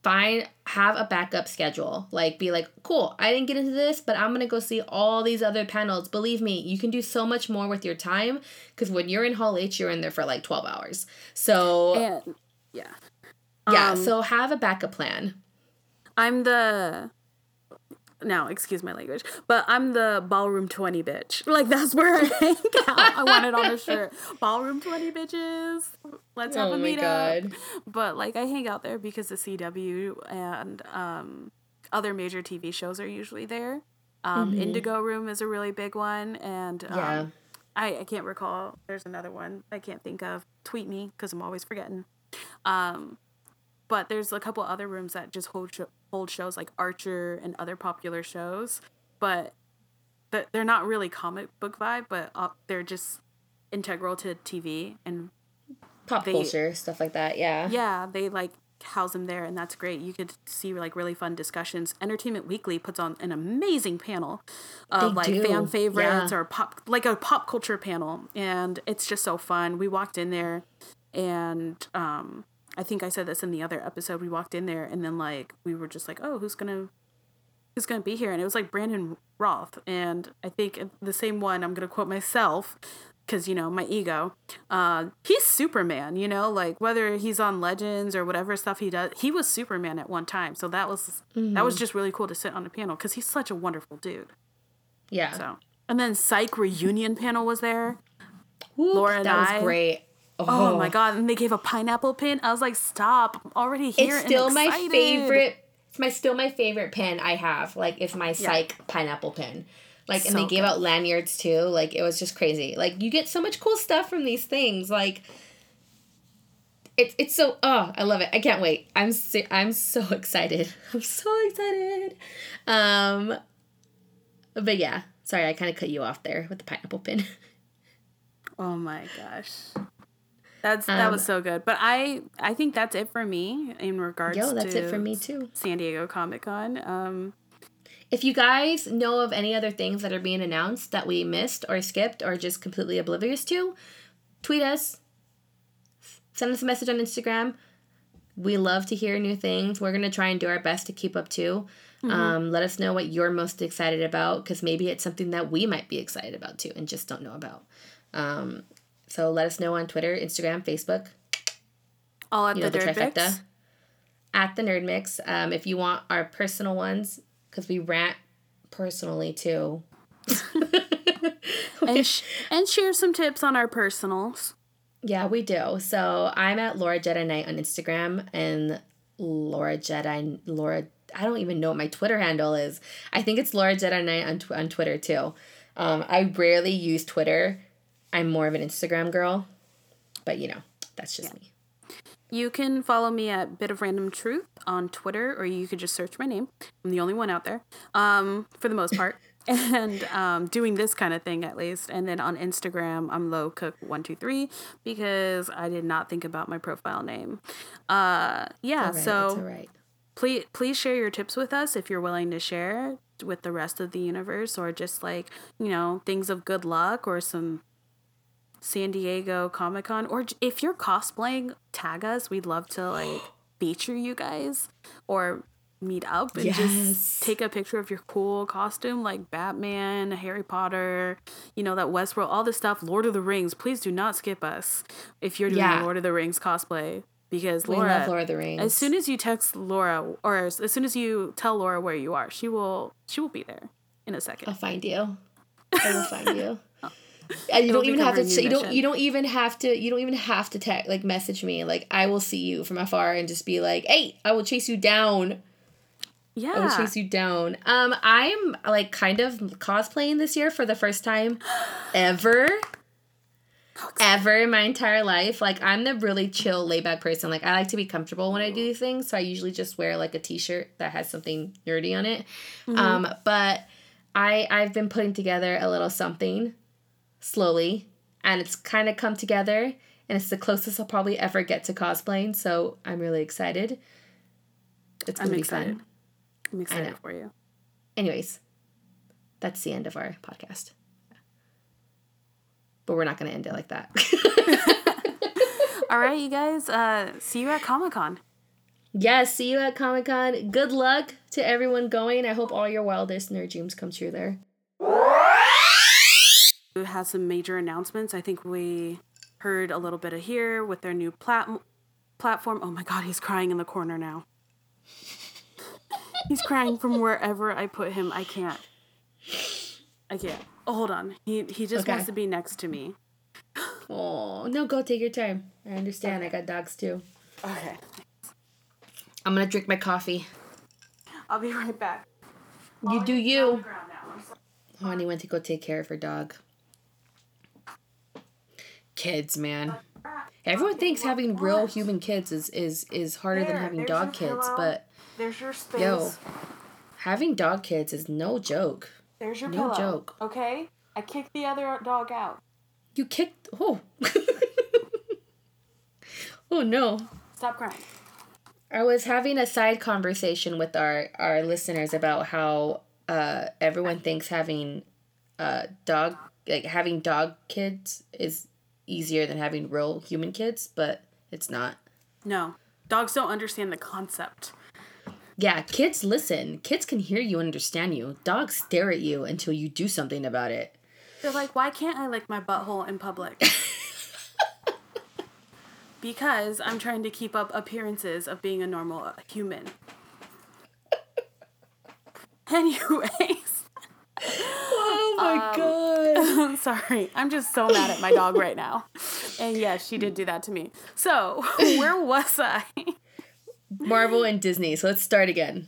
Speaker 2: Find have a backup schedule. Like be like cool i didn't get into this but i'm gonna go see all these other panels. Believe me you can do so much more with your time because when you're in hall h you're in there for like 12 hours. So
Speaker 1: And yeah,
Speaker 2: yeah
Speaker 1: um,
Speaker 2: so have a backup plan.
Speaker 1: I'm the now, excuse my language, but I'm the ballroom 20 bitch. Like that's where I hang out. I want it on a shirt. Ballroom 20 bitches. Let's have
Speaker 2: Oh
Speaker 1: a meetup. But like I hang out there because the CW and um other major TV shows are usually there. Um Indigo Room is a really big one and um,
Speaker 2: Mm-hmm. Yeah.
Speaker 1: I, I can't recall. There's another one I can't think of. Tweet me because I'm always forgetting. Um, but there's a couple other rooms that just hold hold shows like Archer and other popular shows, but th- they're not really comic book vibe, but uh, they're just integral to TV and
Speaker 2: Pop
Speaker 1: They-
Speaker 2: culture, stuff like that. Yeah.
Speaker 1: yeah, they like house them there, and that's great. You could see like really fun discussions. Entertainment Weekly puts on an amazing panel of
Speaker 2: They
Speaker 1: like
Speaker 2: do,
Speaker 1: fan favorites
Speaker 2: yeah.
Speaker 1: or pop like a pop culture panel, and it's just so fun. We walked in there, and um, I think I said this in the other episode. We walked in there, and then like we were just like, oh, who's gonna who's gonna be here? And it was like Brandon Routh, and I think the same one. I'm gonna quote myself because you know my ego. Uh, he's Superman. You know, like whether he's on Legends or whatever stuff he does, he was Superman at one time. So that was that was just really cool to sit on the panel because he's such a wonderful dude.
Speaker 2: Yeah.
Speaker 1: So and then Psych reunion panel was there.
Speaker 2: Whoop,
Speaker 1: Laura and
Speaker 2: that was
Speaker 1: I-
Speaker 2: great.
Speaker 1: Oh, my god! And they gave a pineapple pin. I was like, "Stop! I'm already here."
Speaker 2: It's
Speaker 1: and
Speaker 2: still my favorite. It's my still my favorite pin I have. Like it's my psych pineapple pin. Like and
Speaker 1: So
Speaker 2: they gave
Speaker 1: good.
Speaker 2: out lanyards too. Like it was just crazy. Like you get so much cool stuff from these things. Like it's it's so oh I love it. I can't wait. I'm so, I'm so excited. I'm so excited. Um, but yeah. Sorry, I kind of cut you off there with the pineapple pin.
Speaker 1: Oh my gosh. That's that
Speaker 2: Um,
Speaker 1: was so good. But I I think that's it for me in regards
Speaker 2: Yo, that's
Speaker 1: to
Speaker 2: it for me too.
Speaker 1: San Diego Comic Con. Um
Speaker 2: If you guys know of any other things that are being announced that we missed or skipped or just completely oblivious to, tweet us. Send us a message on Instagram. We love to hear new things. We're going to try and do our best to keep up too. Um, let us know what you're most excited about because maybe it's something that we might be excited about too and just don't know about. Um, so let us know on Twitter, Instagram, Facebook.
Speaker 1: All at
Speaker 2: you know
Speaker 1: the,
Speaker 2: the
Speaker 1: Dirt
Speaker 2: trifecta.
Speaker 1: Mix.
Speaker 2: at the nerd mix. Um if you want our personal ones because we rant personally too.
Speaker 1: And, sh- and share some tips on our personals.
Speaker 2: yeah we do. So i'm at laura jedi knight on instagram and laura jedi laura i don't even know what my twitter handle is. I think it's laura jedi knight on, tw- on twitter too. Um i rarely use twitter i'm more of an instagram girl but you know that's just me
Speaker 1: You can follow me at Bit of Random Truth on Twitter, or you could just search my name. I'm the only one out there, um, for the most part, and um, doing this kind of thing at least. And then on Instagram, I'm Low Cook One Two Three because I did not think about my profile name. Uh, yeah,
Speaker 2: right,
Speaker 1: so
Speaker 2: it's all right
Speaker 1: please please share your tips with us if you're willing to share with the rest of the universe or just like you know things of good luck or some san diego comic-con or if you're cosplaying tag us we'd love to like feature you guys or meet up and
Speaker 2: Yes.
Speaker 1: just take a picture of your cool costume like batman harry potter you know that westworld all this stuff lord of the rings please do not skip us if you're doing
Speaker 2: Yeah.
Speaker 1: lord of the rings cosplay because
Speaker 2: we
Speaker 1: Laura,
Speaker 2: love lord of the rings
Speaker 1: as soon as you text Laura, or as, as soon as you tell Laura where you are, she will she will be there in a second.
Speaker 2: I'll find you. I will find you. And you don't even have to. say- You don't. You don't even have to. You don't even have to text. Like message me. Like I will see you from afar and just be like, "Hey, I will chase you down. Yeah. I will chase you down." Um, I'm like kind of cosplaying this year for the first time ever. Ever in my entire life, like I'm the really chill, laid back person. Like I like to be comfortable when I do these things, so I usually just wear like a t-shirt that has something nerdy on it. Um, but I I've been putting together a little something slowly, and it's kind of come together, and it's the closest I'll probably ever get to cosplaying. So I'm really excited. It's gonna
Speaker 1: I'm
Speaker 2: be
Speaker 1: excited.
Speaker 2: fun.
Speaker 1: I'm excited for you.
Speaker 2: Anyways, that's the end of our podcast. But we're not gonna end it like that.
Speaker 1: All right, you guys. Uh, see you at Comic Con.
Speaker 2: yes, see you at Comic Con. Good luck to everyone going. I hope all your wildest nerd dreams come true there.
Speaker 1: Has some major announcements. I think we heard a little bit of here with their new plat- platform. Oh my God, he's crying in the corner now. He's crying from wherever I put him. I can't. I can't. Oh, hold on. He he just
Speaker 2: Okay.
Speaker 1: wants to be next to me.
Speaker 2: Oh no, go take your time. I understand. I got dogs too.
Speaker 1: Okay.
Speaker 2: I'm gonna drink my coffee.
Speaker 1: I'll be right back.
Speaker 2: You oh, do
Speaker 1: On the
Speaker 2: you.
Speaker 1: ground now. I'm sorry.
Speaker 2: Honey went to go take care of her dog. Kids, man. Everyone thinks having real human kids is is is harder than having dog kids,
Speaker 1: pillow.
Speaker 2: but
Speaker 1: There's your space.
Speaker 2: yo, having dog kids is no joke.
Speaker 1: There's your
Speaker 2: no
Speaker 1: pillow.
Speaker 2: joke.
Speaker 1: Okay? I kicked the other dog out.
Speaker 2: You kicked. Oh. oh no.
Speaker 1: Stop crying.
Speaker 2: I was having a side conversation with our our listeners about how uh, everyone thinks having uh, dog like having dog kids is easier than having real human kids, but it's not.
Speaker 1: No. Dogs don't understand the concept.
Speaker 2: Yeah, kids listen. Kids can hear you and understand you. Dogs stare at you until you do something about it.
Speaker 1: They're like, why can't I lick my butthole in public? because I'm trying to keep up appearances of being a normal human. Anyways,
Speaker 2: Oh my um, god.
Speaker 1: sorry, I'm just so mad at my dog right now. And yes, she did do that to me. So, where was I?
Speaker 2: Marvel and Disney. So let's start again.